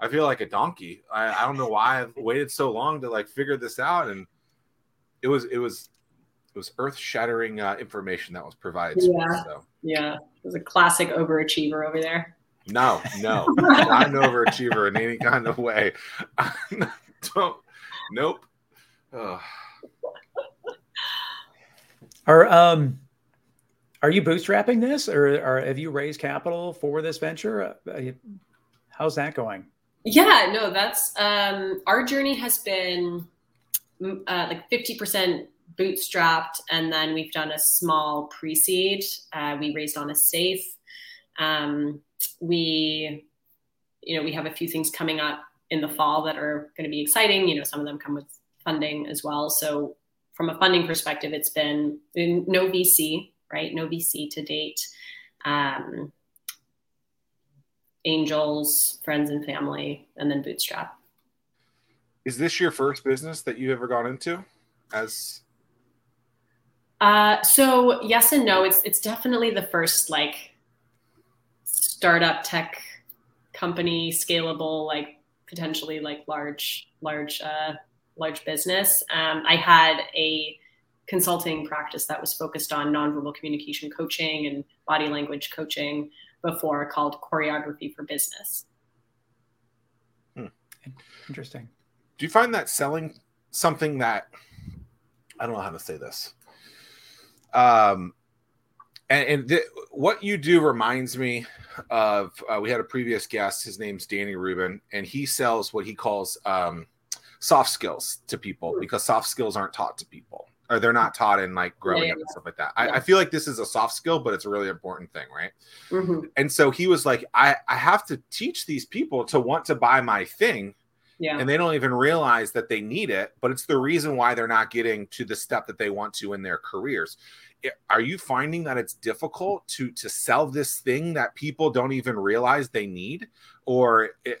I feel like a donkey. I, I don't know why I've waited so long to like figure this out. And it was, it was, it was earth shattering uh, information that was provided. Yeah. Me, so. Yeah. It was a classic overachiever over there. No, no, I'm an overachiever in any kind of way. don't, nope. Ugh. Are um are you bootstrapping this, or, or have you raised capital for this venture? Uh, how's that going? Yeah, no, that's um, our journey has been mm, uh, like fifty percent bootstrapped, and then we've done a small pre-seed. Uh, we raised on a safe. Um, we, you know, we have a few things coming up in the fall that are going to be exciting. You know, some of them come with funding as well. So from a funding perspective, it's been no VC, right? No VC to date. Um, angels, friends and family, and then bootstrap. Is this your first business that you ever gone into as uh, so yes and no. It's it's definitely the first like startup tech company, scalable, like potentially like large large uh, large business. Um, I had a consulting practice that was focused on nonverbal communication coaching and body language coaching before called choreography for business. Hmm. Interesting. Do you find that selling something that I don't know how to say this? Um, and, and th- what you do reminds me of uh, we had a previous guest. His name's Danny Rubin, and he sells what he calls um, soft skills to people because soft skills aren't taught to people or they're not taught in like growing yeah, yeah, up and stuff like that. I, I, feel like this is a soft skill, but it's a really important thing, right? Mm-hmm. And so he was like, I, I have to teach these people to want to buy my thing. Yeah. And they don't even realize that they need it, but it's the reason why they're not getting to the step that they want to in their careers. Are you finding that it's difficult to to sell this thing that people don't even realize they need, or it,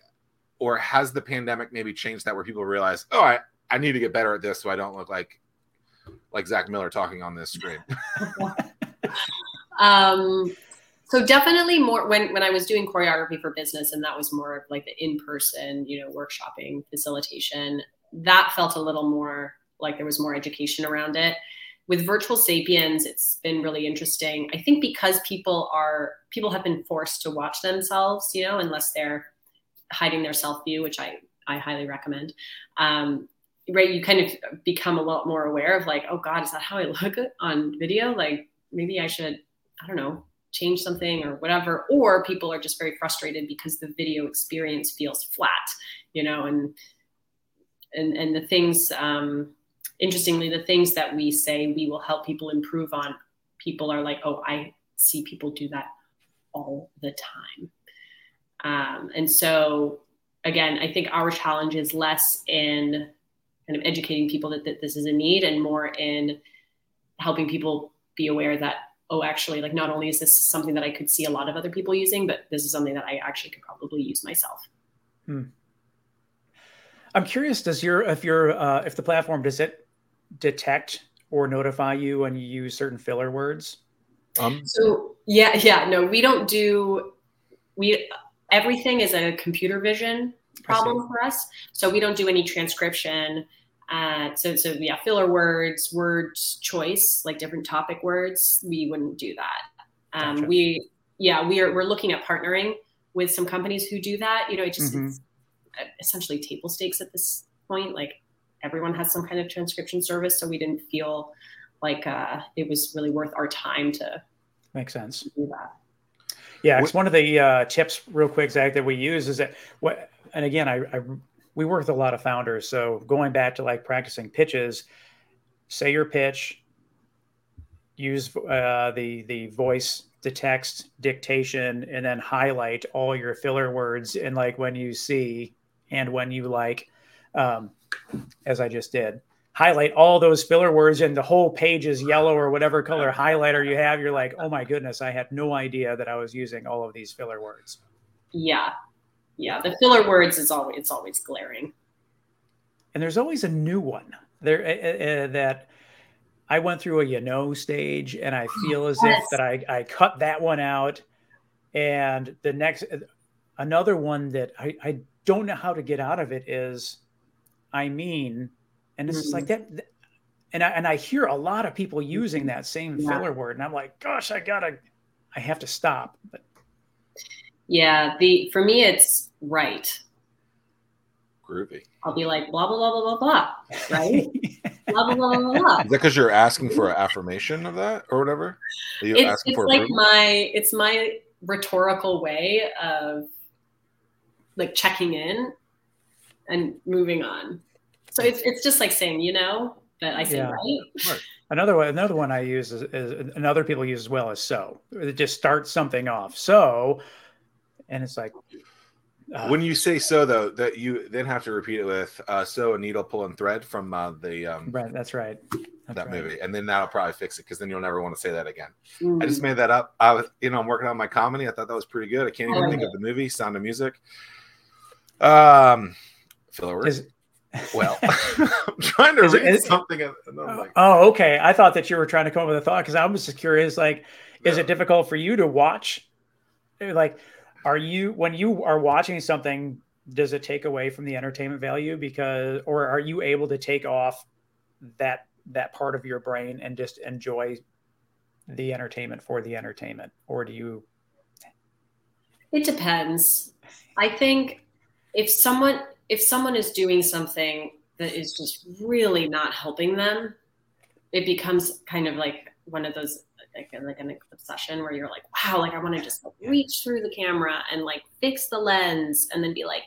or has the pandemic maybe changed that where people realize, oh, I, I need to get better at this so I don't look like like Zack Miller talking on this screen? um, so definitely more when when I was doing choreography for business, and that was more of like the in person, you know, workshopping facilitation. That felt a little more like there was more education around it. With virtual sapiens, it's been really interesting. I think because people are people have been forced to watch themselves, you know, unless they're hiding their self view, which I I highly recommend. Um, right, you kind of become a lot more aware of like, oh God, is that how I look on video? Like maybe I should, I don't know, change something or whatever. Or people are just very frustrated because the video experience feels flat, you know, and and and the things. Um, interestingly, the things that we say we will help people improve on, people are like, oh, I see people do that all the time um, and so, again, I think our challenge is less in kind of educating people that, that this is a need and more in helping people be aware that, oh, actually, like not only is this something that I could see a lot of other people using, but this is something that I actually could probably use myself. Hmm. I'm curious, does your if your uh, if the platform does it detect or notify you when you use certain filler words? Um, so yeah, yeah, no, we don't do we everything is a computer vision problem for us. So we don't do any transcription. Uh, so, so yeah, filler words, word choice, like different topic words, we wouldn't do that. Um, gotcha. We, yeah, we are, we're looking at partnering with some companies who do that. You know, it just, mm-hmm. it's essentially table stakes at this point. Like everyone has some kind of transcription service. So we didn't feel like uh, it was really worth our time to make sense. Do that. Yeah, it's one of the uh, tips, real quick, Zack, that we use is that what, and again, I, I we work with a lot of founders. So going back to like practicing pitches, say your pitch, use uh, the the voice to text dictation, and then highlight all your filler words and like when you see and when you like, um, as I just did. Highlight all those filler words, and the whole page is yellow or whatever color highlighter you have. You're like, oh my goodness, I had no idea that I was using all of these filler words. Yeah, yeah. The filler words is always it's always glaring, and there's always a new one there uh, uh, that I went through a you know stage, and I feel as yes. if that I I cut that one out, and the next another one that I I don't know how to get out of it is, I mean, and it's mm-hmm. like that. And I, and I hear a lot of people using that same yeah. filler word, and I'm like, gosh, I gotta, I have to stop. But yeah, the for me, it's right. Groovy. I'll be like blah blah blah blah blah blah, right? blah, blah, blah, blah, blah. Is that because you're asking for an affirmation of that or whatever? Are you it's, it's like approval? my it's my rhetorical way of like checking in and moving on. So it's it's just like saying, you know, that I say yeah. right. right. Another one, another one I use is, is, and other people use as well as so. It just starts something off. So, and it's like uh, when you say so, though, that you then have to repeat it with uh, "so a needle pull and thread" from uh, the um, right. That's right. That's that right. movie, and then that'll probably fix it because then you'll never want to say that again. Mm. I just made that up. I was, you know, I'm working on my comedy. I thought that was pretty good. I can't even oh, think yeah. of the movie Sound of Music. Um, filler Is, well, I'm trying to is, read is, something. Like, oh, okay. I thought that you were trying to come up with a thought because I was just curious. Like, no. is it difficult for you to watch? Eh, like, are you when you are watching something does it take away from the entertainment value because or are you able to take off that that part of your brain and just enjoy the entertainment for the entertainment or do you it depends i think if someone if someone is doing something that is just really not helping them it becomes kind of like one of those like, like an obsession where you're like, wow, like I want to just like reach through the camera and like fix the lens and then be like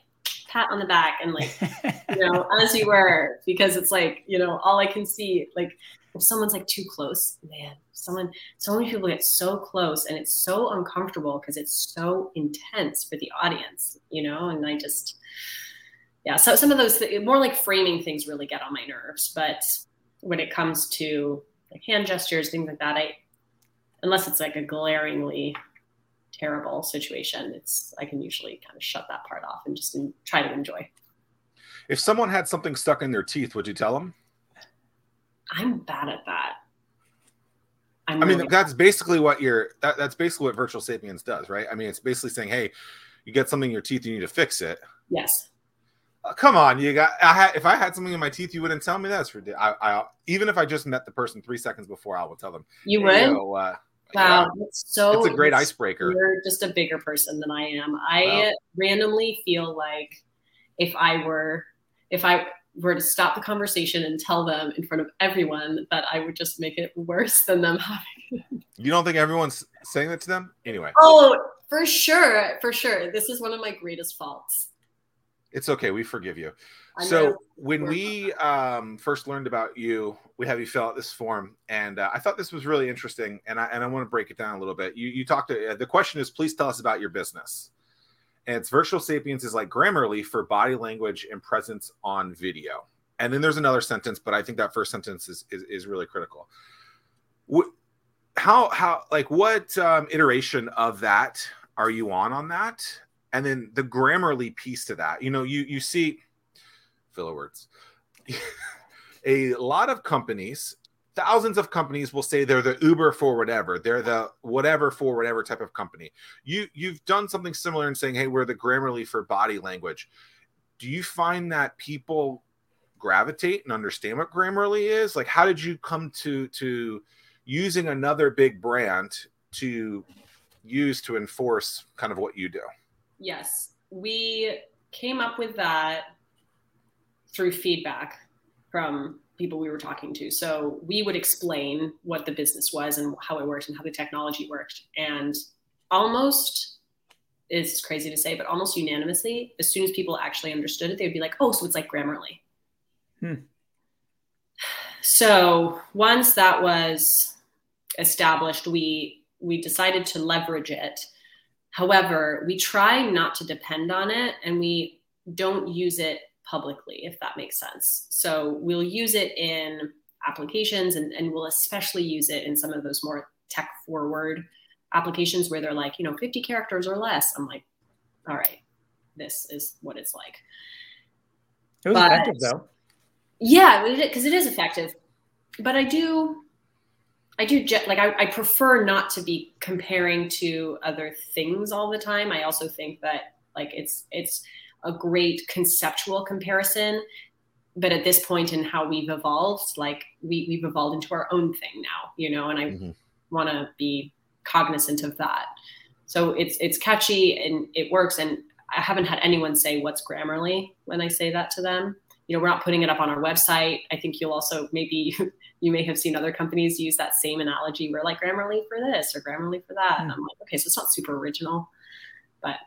pat on the back and like you know as you were. Because it's like you know all I can see like if someone's like too close, man, someone so many people get so close and it's so uncomfortable because it's so intense for the audience, you know, and I just yeah, so some of those more like framing things really get on my nerves, but when it comes to like hand gestures, things like that, I unless it's like a glaringly terrible situation, it's I can usually kind of shut that part off and just try to enjoy. If someone had something stuck in their teeth, would you tell them? I'm bad at that. I'm i mean, really that's basically what you're. That, that's basically what Virtual Sapiens does, right? I mean, it's basically saying, "Hey, you get something in your teeth, you need to fix it." Yes. Come on, you got. I had, if I had something in my teeth, you wouldn't tell me that's ridiculous. I, I, even if I just met the person three seconds before, I will tell them. You would. You know, uh, Wow, yeah. it's so it's a great icebreaker. You're just a bigger person than I am. I wow. randomly feel like if I were if I were to stop the conversation and tell them in front of everyone that I would just make it worse than them having You don't think everyone's saying that to them? Anyway. Oh, for sure. For sure. This is one of my greatest faults. It's okay. We forgive you. So when we um, first learned about you, we have you fill out this form, and uh, I thought this was really interesting, and I and I want to break it down a little bit. You you talked to uh, the question is, please tell us about your business. And it's virtual sapiens is like Grammarly for body language and presence on video. And then there's another sentence, but I think that first sentence is is, is really critical. What, how how like what um, iteration of that are you on on that? And then the Grammarly piece to that, you know, you you see filler words. a lot of companies, thousands of companies will say they're the Uber for whatever, they're the whatever for whatever type of company. You you've done something similar in saying, "Hey, we're the Grammarly for body language." Do you find that people gravitate and understand what Grammarly is? Like, how did you come to to using another big brand to use to enforce kind of what you do? Yes, we came up with that through feedback from people we were talking to. So we would explain what the business was and how it worked and how the technology worked. And almost is crazy to say, but almost unanimously, as soon as people actually understood it, they'd be like, "Oh, so it's like Grammarly." Hmm. So once that was established, we we decided to leverage it. However, we try not to depend on it, and we don't use it publicly, if that makes sense. So we'll use it in applications, and, and we'll especially use it in some of those more tech forward applications where they're like, you know, 50 characters or less. I'm like, all right, this is what it's like. It was but, effective though. Yeah, because it is effective. But I do, I do like I, I prefer not to be comparing to other things all the time. I also think that like it's it's a great conceptual comparison but at this point in how we've evolved like we, we've evolved into our own thing now you know and i mm-hmm. want to be cognizant of that. So it's it's catchy and it works. And I haven't had anyone say what's Grammarly when I say that to them. You know, we're not putting it up on our website. I think you'll also maybe you may have seen other companies use that same analogy. We're like Grammarly for this or Grammarly for that. And I'm like, okay, so it's not super original, but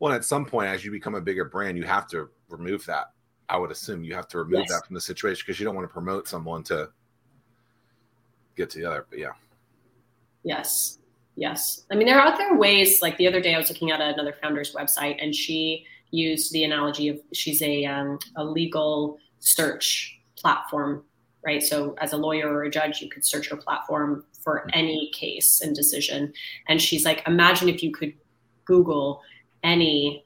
well, at some point, as you become a bigger brand, you have to remove that. I would assume you have to remove yes. that from the situation because you don't want to promote someone to get to the other. But yeah. Yes. Yes. I mean, there are other ways. Like the other day, I was looking at another founder's website, and she used the analogy of she's a um, a legal search platform, right? So as a lawyer or a judge, you could search her platform for any case and decision. And she's like, imagine if you could Google any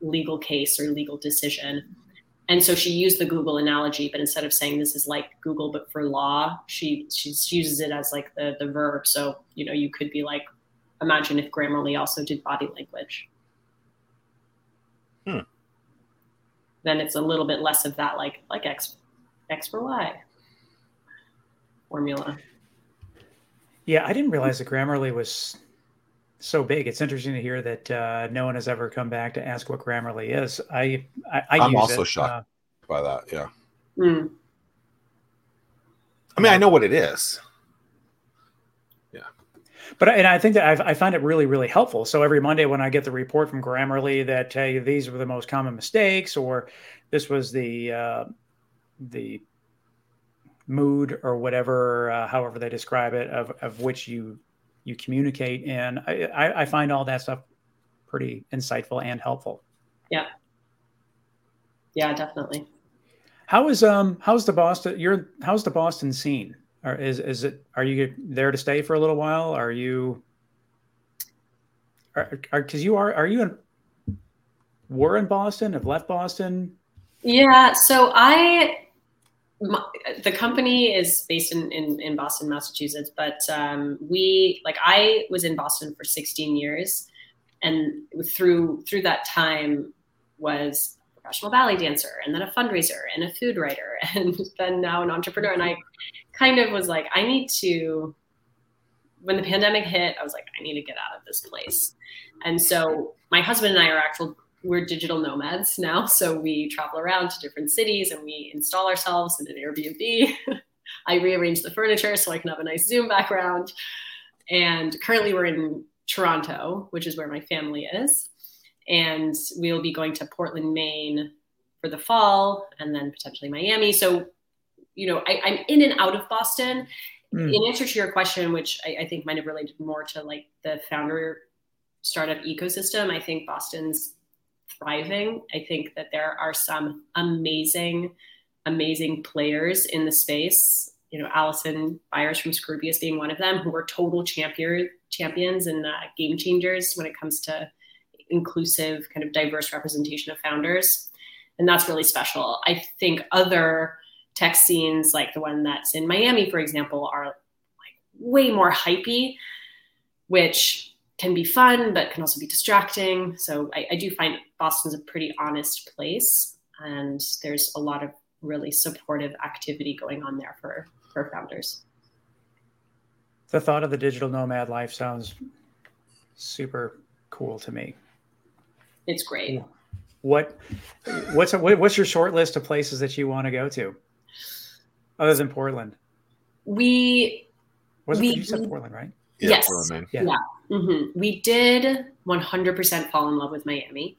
legal case or legal decision and so she used the Google analogy, but instead of saying this is like Google but for law, she she uses it as like the the verb. So you know you could be like, imagine if Grammarly also did body language. Then it's a little bit less of that like like X X for Y formula. Yeah, I didn't realize that Grammarly was so big. It's interesting to hear that uh, no one has ever come back to ask what Grammarly is. I, I, I am also it. shocked uh, by that. Yeah. Mm. I mean, I know what it is. But and I think that I've, i find it really, really helpful. So every Monday when I get the report from Grammarly that you these were the most common mistakes, or this was the uh, the mood or whatever, uh, however they describe it, of of which you you communicate and I, I find all that stuff pretty insightful and helpful. Yeah. Yeah definitely. How is um how's the boston you're how's the boston scene or is is it are you there to stay for a little while? Are you are because you are are you in were in boston have left boston? Yeah so i my, the company is based in, in, in Boston, Massachusetts, but um, we like I was in Boston for 16 years, and through through that time was professional ballet dancer, and then a fundraiser, and a food writer, and then now an entrepreneur. And I kind of was like, I need to. When the pandemic hit, I was like, I need to get out of this place, and so my husband and I are actual we're digital nomads now. So we travel around to different cities and we install ourselves in an Airbnb. I rearrange the furniture so I can have a nice Zoom background. And currently we're in Toronto, which is where my family is. And we'll be going to Portland, Maine for the fall and then potentially Miami. So, you know, I, am in and out of Boston. Mm. In answer to your question, which I, I think might have related more to like the founder startup ecosystem, I think Boston's thriving. I think that there are some amazing, amazing players in the space. You know, Allison Byers from Scroobious being one of them, who are total champion champions and uh, game changers when it comes to inclusive, kind of diverse representation of founders, and that's really special. I think other tech scenes, like the one that's in Miami, for example, are like way more hypey, which can be fun, but can also be distracting. So I, I do find Boston's a pretty honest place, and there's a lot of really supportive activity going on there for for founders. The thought of the digital nomad life sounds super cool to me. It's great. What what's a, what's your short list of places that you want to go to, other than Portland? We was we, you said Portland, right? Yeah, Yes. you know what I mean? Yeah. Mhm. We did 100% fall in love with Miami.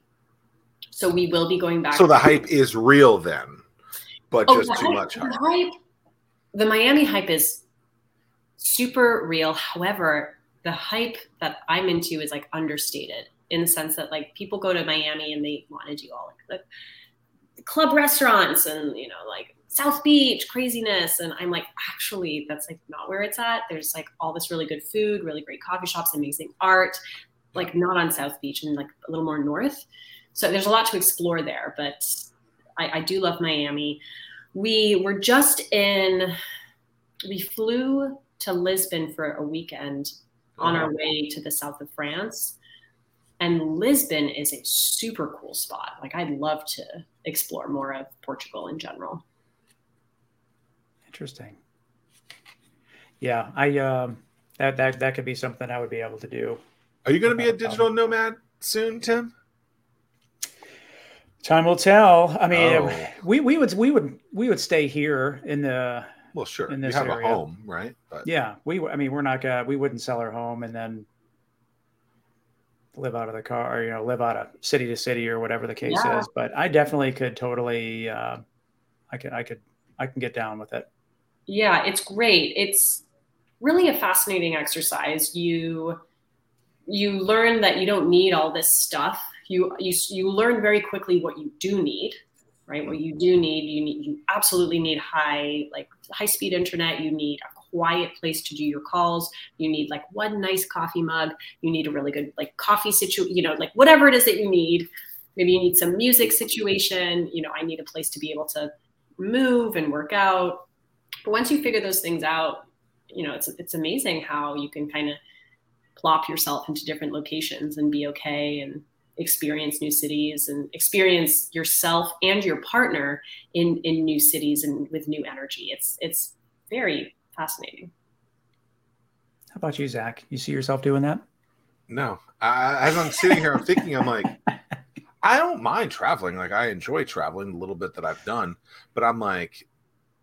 So we will be going back. So the hype is real then, but Oh, just the too hype- much hype. The hype, the Miami hype is super real. However, the hype that I'm into is like understated in the sense that like people go to Miami and they want to do all like the club restaurants and you know like South Beach craziness, and I'm like actually that's like not where it's at. There's like all this really good food, really great coffee shops, amazing art, like not on South Beach and like a little more north. So there's a lot to explore there, but I, I do love Miami. We were just in, we flew to Lisbon for a weekend on uh-huh. our way to the south of France. And Lisbon is a super cool spot. Like, I'd love to explore more of Portugal in general. Interesting. Yeah, I um that that that could be something I would be able to do. Are you going to be a digital nomad soon, Tim? Time will tell. I mean, Oh. we we would we would we would stay here in the Well, sure. In You have area. a home, right? But yeah. We I mean, we're not gonna we wouldn't sell our home and then live out of the car or you know live out of city to city or whatever the case Yeah. is. But I definitely could totally. Uh, I could I could I can get down with it. Yeah, it's great. It's really a fascinating exercise. You you learn that you don't need all this stuff. You you you learn very quickly what you do need, right? What you do need, you need you absolutely need high like high speed internet. You need a quiet place to do your calls. You need like one nice coffee mug. You need a really good like coffee situ, you know, like whatever it is that you need. Maybe you need some music situation. You know, I need a place to be able to move and work out. But once you figure those things out, you know, it's it's amazing how you can kind of plop yourself into different locations and be okay and experience new cities and experience yourself and your partner in in new cities and with new energy. It's it's very fascinating. How about you, Zack? You see yourself doing that? no, I, as I'm sitting here, I'm thinking, I'm like, I don't mind traveling. Like, I enjoy traveling a little bit that I've done, but I'm like,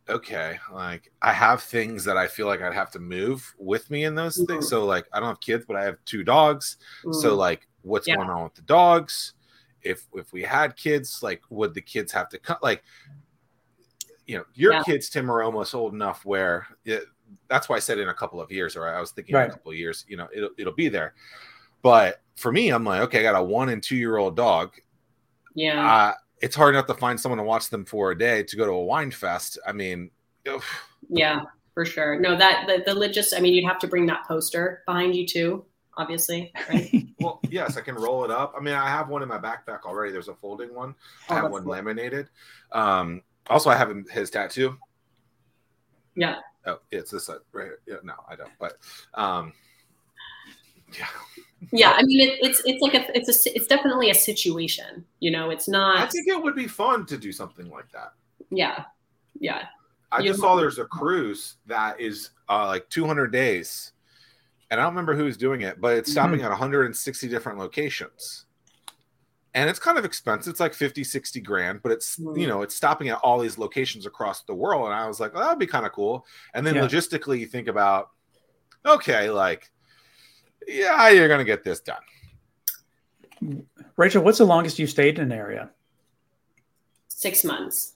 okay, like I have things that I feel like I'd have to move with me in those things. Mhm. So, like, I don't have kids, but I have two dogs. So, Mm. like, what's Yeah. going on with the dogs? If if we had kids, like, would the kids have to cut? Like, you know, your Yeah. kids, Tim, are almost old enough where it, that's why I said in a couple of years, or I was thinking in Right. a couple of years, you know, it'll it'll be there. But for me, I'm like, okay, I got a one and two year old dog. yeah. Uh, it's hard enough to find someone to watch them for a day to go to a wine fest. I mean, ugh, Yeah, for sure. No, that the, the logist. I mean, you'd have to bring that poster behind you too, obviously. Right? well, yes, I can roll it up. I mean, I have one in my backpack already. There's a folding one. I Oh, have one cool. laminated. Um, also, I have him, his tattoo. Yeah. Oh, it's this side right here. Yeah, no, I don't. But um, yeah, Yeah, I mean, it, it's it's like a it's a it's definitely a situation. You know, it's not. I think it would be fun to do something like that. Yeah, yeah, I You- just saw there's a cruise that is uh, like 200 days, and I don't remember who's doing it, but it's stopping at 160 different locations. And it's kind of expensive. It's like 50, 60 grand, but it's, Mhm. you know, it's stopping at all these locations across the world. And I was like, well, that'd be kind of cool. And then Yeah. logistically, you think about, okay, like, yeah, you're going to get this done. Rachel, what's the longest you've stayed in an area? six months.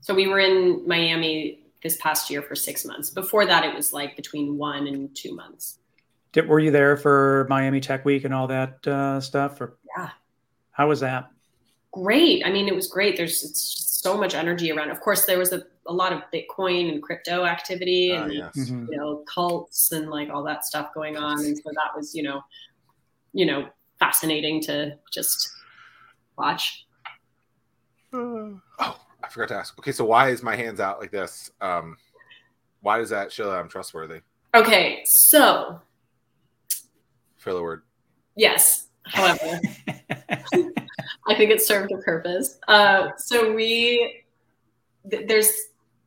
So we were in Miami this past year for six months. Before that, it was like between one and two months. Did, were you there for Miami Tech Week and all that uh, stuff? Or Yeah. how was that? Great. I mean, it was great. There's it's just so much energy around. Of course, there was a, a lot of Bitcoin and crypto activity Uh, and yes. Mhm. you know cults and like all that stuff going on and so that was you know you know fascinating to just watch Oh, I forgot to ask. Okay, so why is my hands out like this? Um, why does that show that I'm trustworthy? okay so Filler word. yes however i think it served a purpose uh, so we th- there's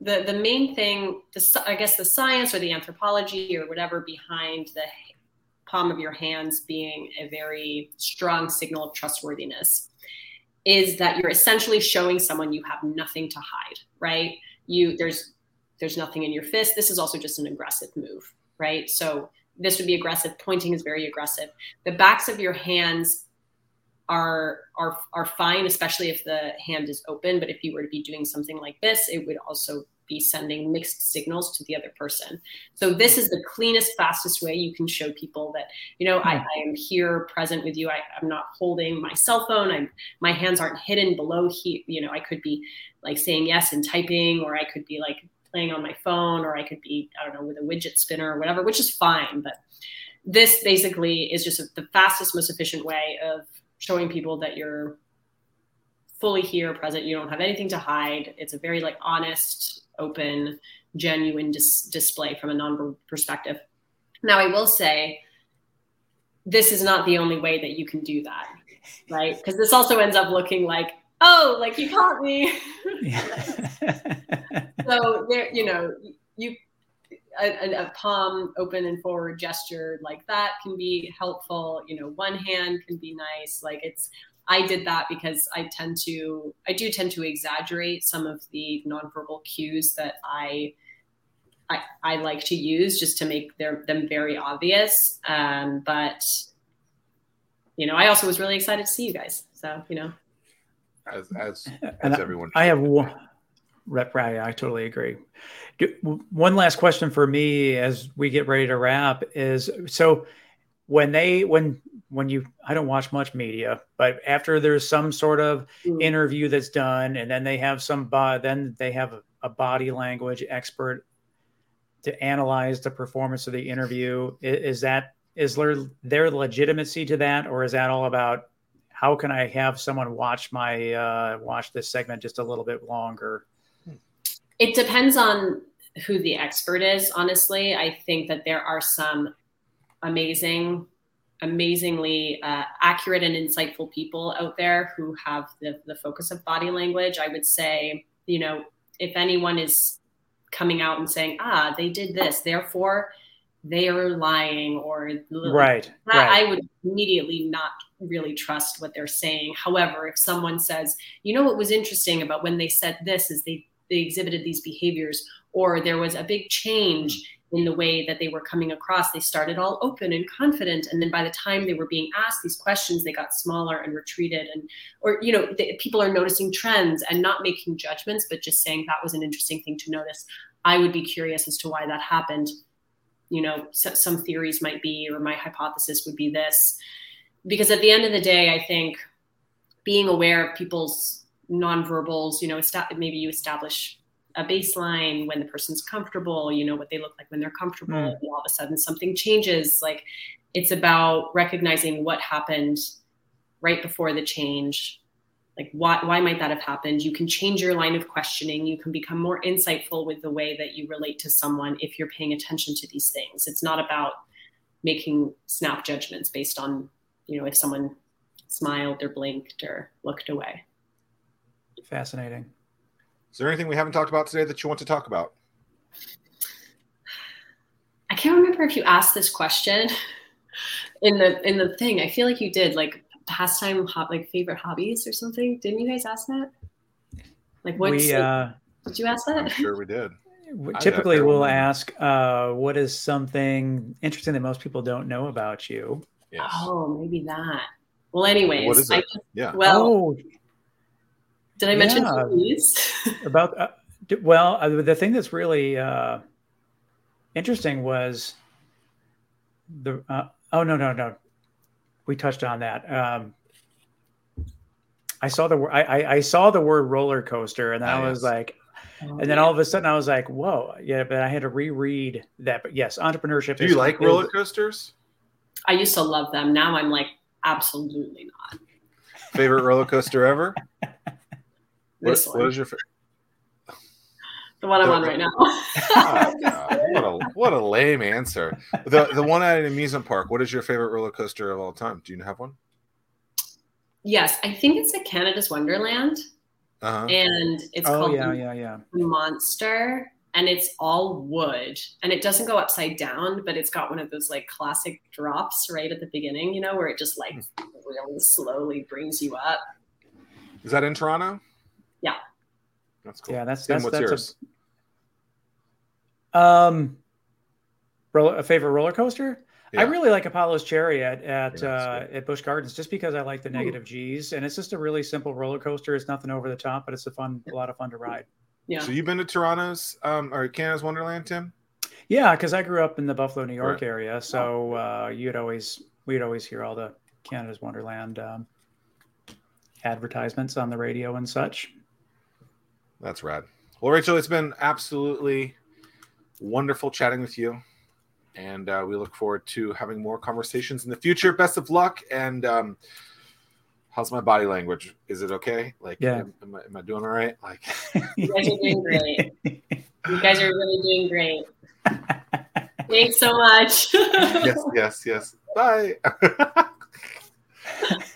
the the main thing the i guess the science or the anthropology or whatever behind the palm of your hands being a very strong signal of trustworthiness is that you're essentially showing someone you have nothing to hide right you there's there's nothing in your fist this is also just an aggressive move right? So this would be aggressive. Pointing is very aggressive. The backs of your hands are are are fine, especially if the hand is open. But if you were to be doing something like this, it would also be sending mixed signals to the other person. So this is the cleanest, fastest way you can show people that you know I. I am here, present with you. I, am not holding my cell phone. I'm my hands aren't hidden below here. You know, I could be like saying yes and typing, or I could be like playing on my phone, or I could be I don't know with a fidget spinner or whatever, which is fine. But this basically is just the fastest, most efficient way of showing people that you're fully here, present. You don't have anything to hide. It's a very like honest, open, genuine dis- display from a non perspective. Now, I will say, this is not the only way that you can do that, right? Because this also ends up looking like, oh, like you caught me. so there, you know, you a, a, palm open and forward gesture like that can be helpful. You know, one hand can be nice. Like it's, I did that because I tend to, I do tend to exaggerate some of the nonverbal cues that I, I, I like to use just to make their, them very obvious. Um, but, you know, I also was really excited to see you guys. So, you know, as, as, as everyone, I have one, Rep Ray, I totally agree. One last question for me as we get ready to wrap is so when they when when you I don't watch much media, but after there's some sort of mm. interview that's done, and then they have some then they have a, a body language expert to analyze the performance of the interview. Is, is that is there their legitimacy to that, or is that all about how can I have someone watch my uh, watch this segment just a little bit longer? It depends on who the expert is, honestly. I think that there are some amazing, amazingly uh, accurate and insightful people out there who have the, the focus of body language. I would say, you know, if anyone is coming out and saying, ah, they did this, therefore they are lying or right, that, right. I would immediately not really trust what they're saying. However, if someone says, you know, what was interesting about when they said this is they they exhibited these behaviors or there was a big change in the way that they were coming across they started all open and confident. And then by the time they were being asked these questions they got smaller and retreated. And or you know the, people are noticing trends and not making judgments but just saying that was an interesting thing to notice. I would be curious as to why that happened you know so, some theories might be or my hypothesis would be this because at the end of the day i think being aware of people's nonverbals, you know, maybe you establish a baseline when the person's comfortable, you know, what they look like when they're comfortable. Mm. And all of a sudden something changes. Like it's about recognizing what happened right before the change. Like why, why might that have happened? You can change your line of questioning. You can become more insightful with the way that you relate to someone if you're paying attention to these things. It's not about making snap judgments based on, you know, if someone smiled or blinked or looked away. Fascinating. Is there anything we haven't talked about today that you want to talk about? I can't remember if you asked this question in the in the thing. I feel like you did, like pastime, hot like favorite hobbies or something. Didn't you guys ask that? Like what? We, uh, did you ask that? I'm sure we did. Typically, we'll ask, uh, "What is something interesting that most people don't know about you?" Yes. Oh, maybe that. Well, anyways, what is it? I, yeah. Well, oh, did I mention yeah. about uh, well, uh, the thing that's really uh, interesting was the uh, oh no no no, we touched on that. Um, I saw the I, I saw the word roller coaster, and then oh, I was like, oh, and then all of a sudden I was like, whoa, yeah. But I had to reread that. But yes, entrepreneurship. Do you like roller coasters? I used to love them. Now I'm like, absolutely not. Favorite roller coaster ever? What, what is your favorite? The one I'm on right now. oh, what a what a lame answer. The the one at an amusement park. What is your favorite roller coaster of all time? Do you have one? Yes, I think it's at Canada's Wonderland, uh-huh. and it's oh, called yeah, yeah, yeah. Monster, and it's all wood, and it doesn't go upside down, but it's got one of those like classic drops right at the beginning, you know, where it just like hmm. really slowly brings you up. Is that in Toronto? Yeah. That's cool. Yeah, that's Tim, that's, that's yours? A, um Roller, a favorite roller coaster? Yeah. I really like Apollo's Chariot at Yeah, uh, at Busch Gardens just because I like the negative G's, and it's just a really simple roller coaster. It's nothing over the top, but it's a fun, a lot of fun to ride. Yeah. So you've been to Toronto's um, or Canada's Wonderland, Tim? Yeah, because I grew up in the Buffalo, New York Right. area, so uh, you'd always we'd always hear all the Canada's Wonderland um, advertisements on the radio and such. That's rad. Well, Rachel, it's been absolutely wonderful chatting with you. And uh, we look forward to having more conversations in the future. Best of luck. And um, how's my body language? Is it okay? Like, Yeah. am, am I, am I doing all right? Like, You guys are doing great. You guys are really doing great. Thanks so much. yes, yes, yes. Bye.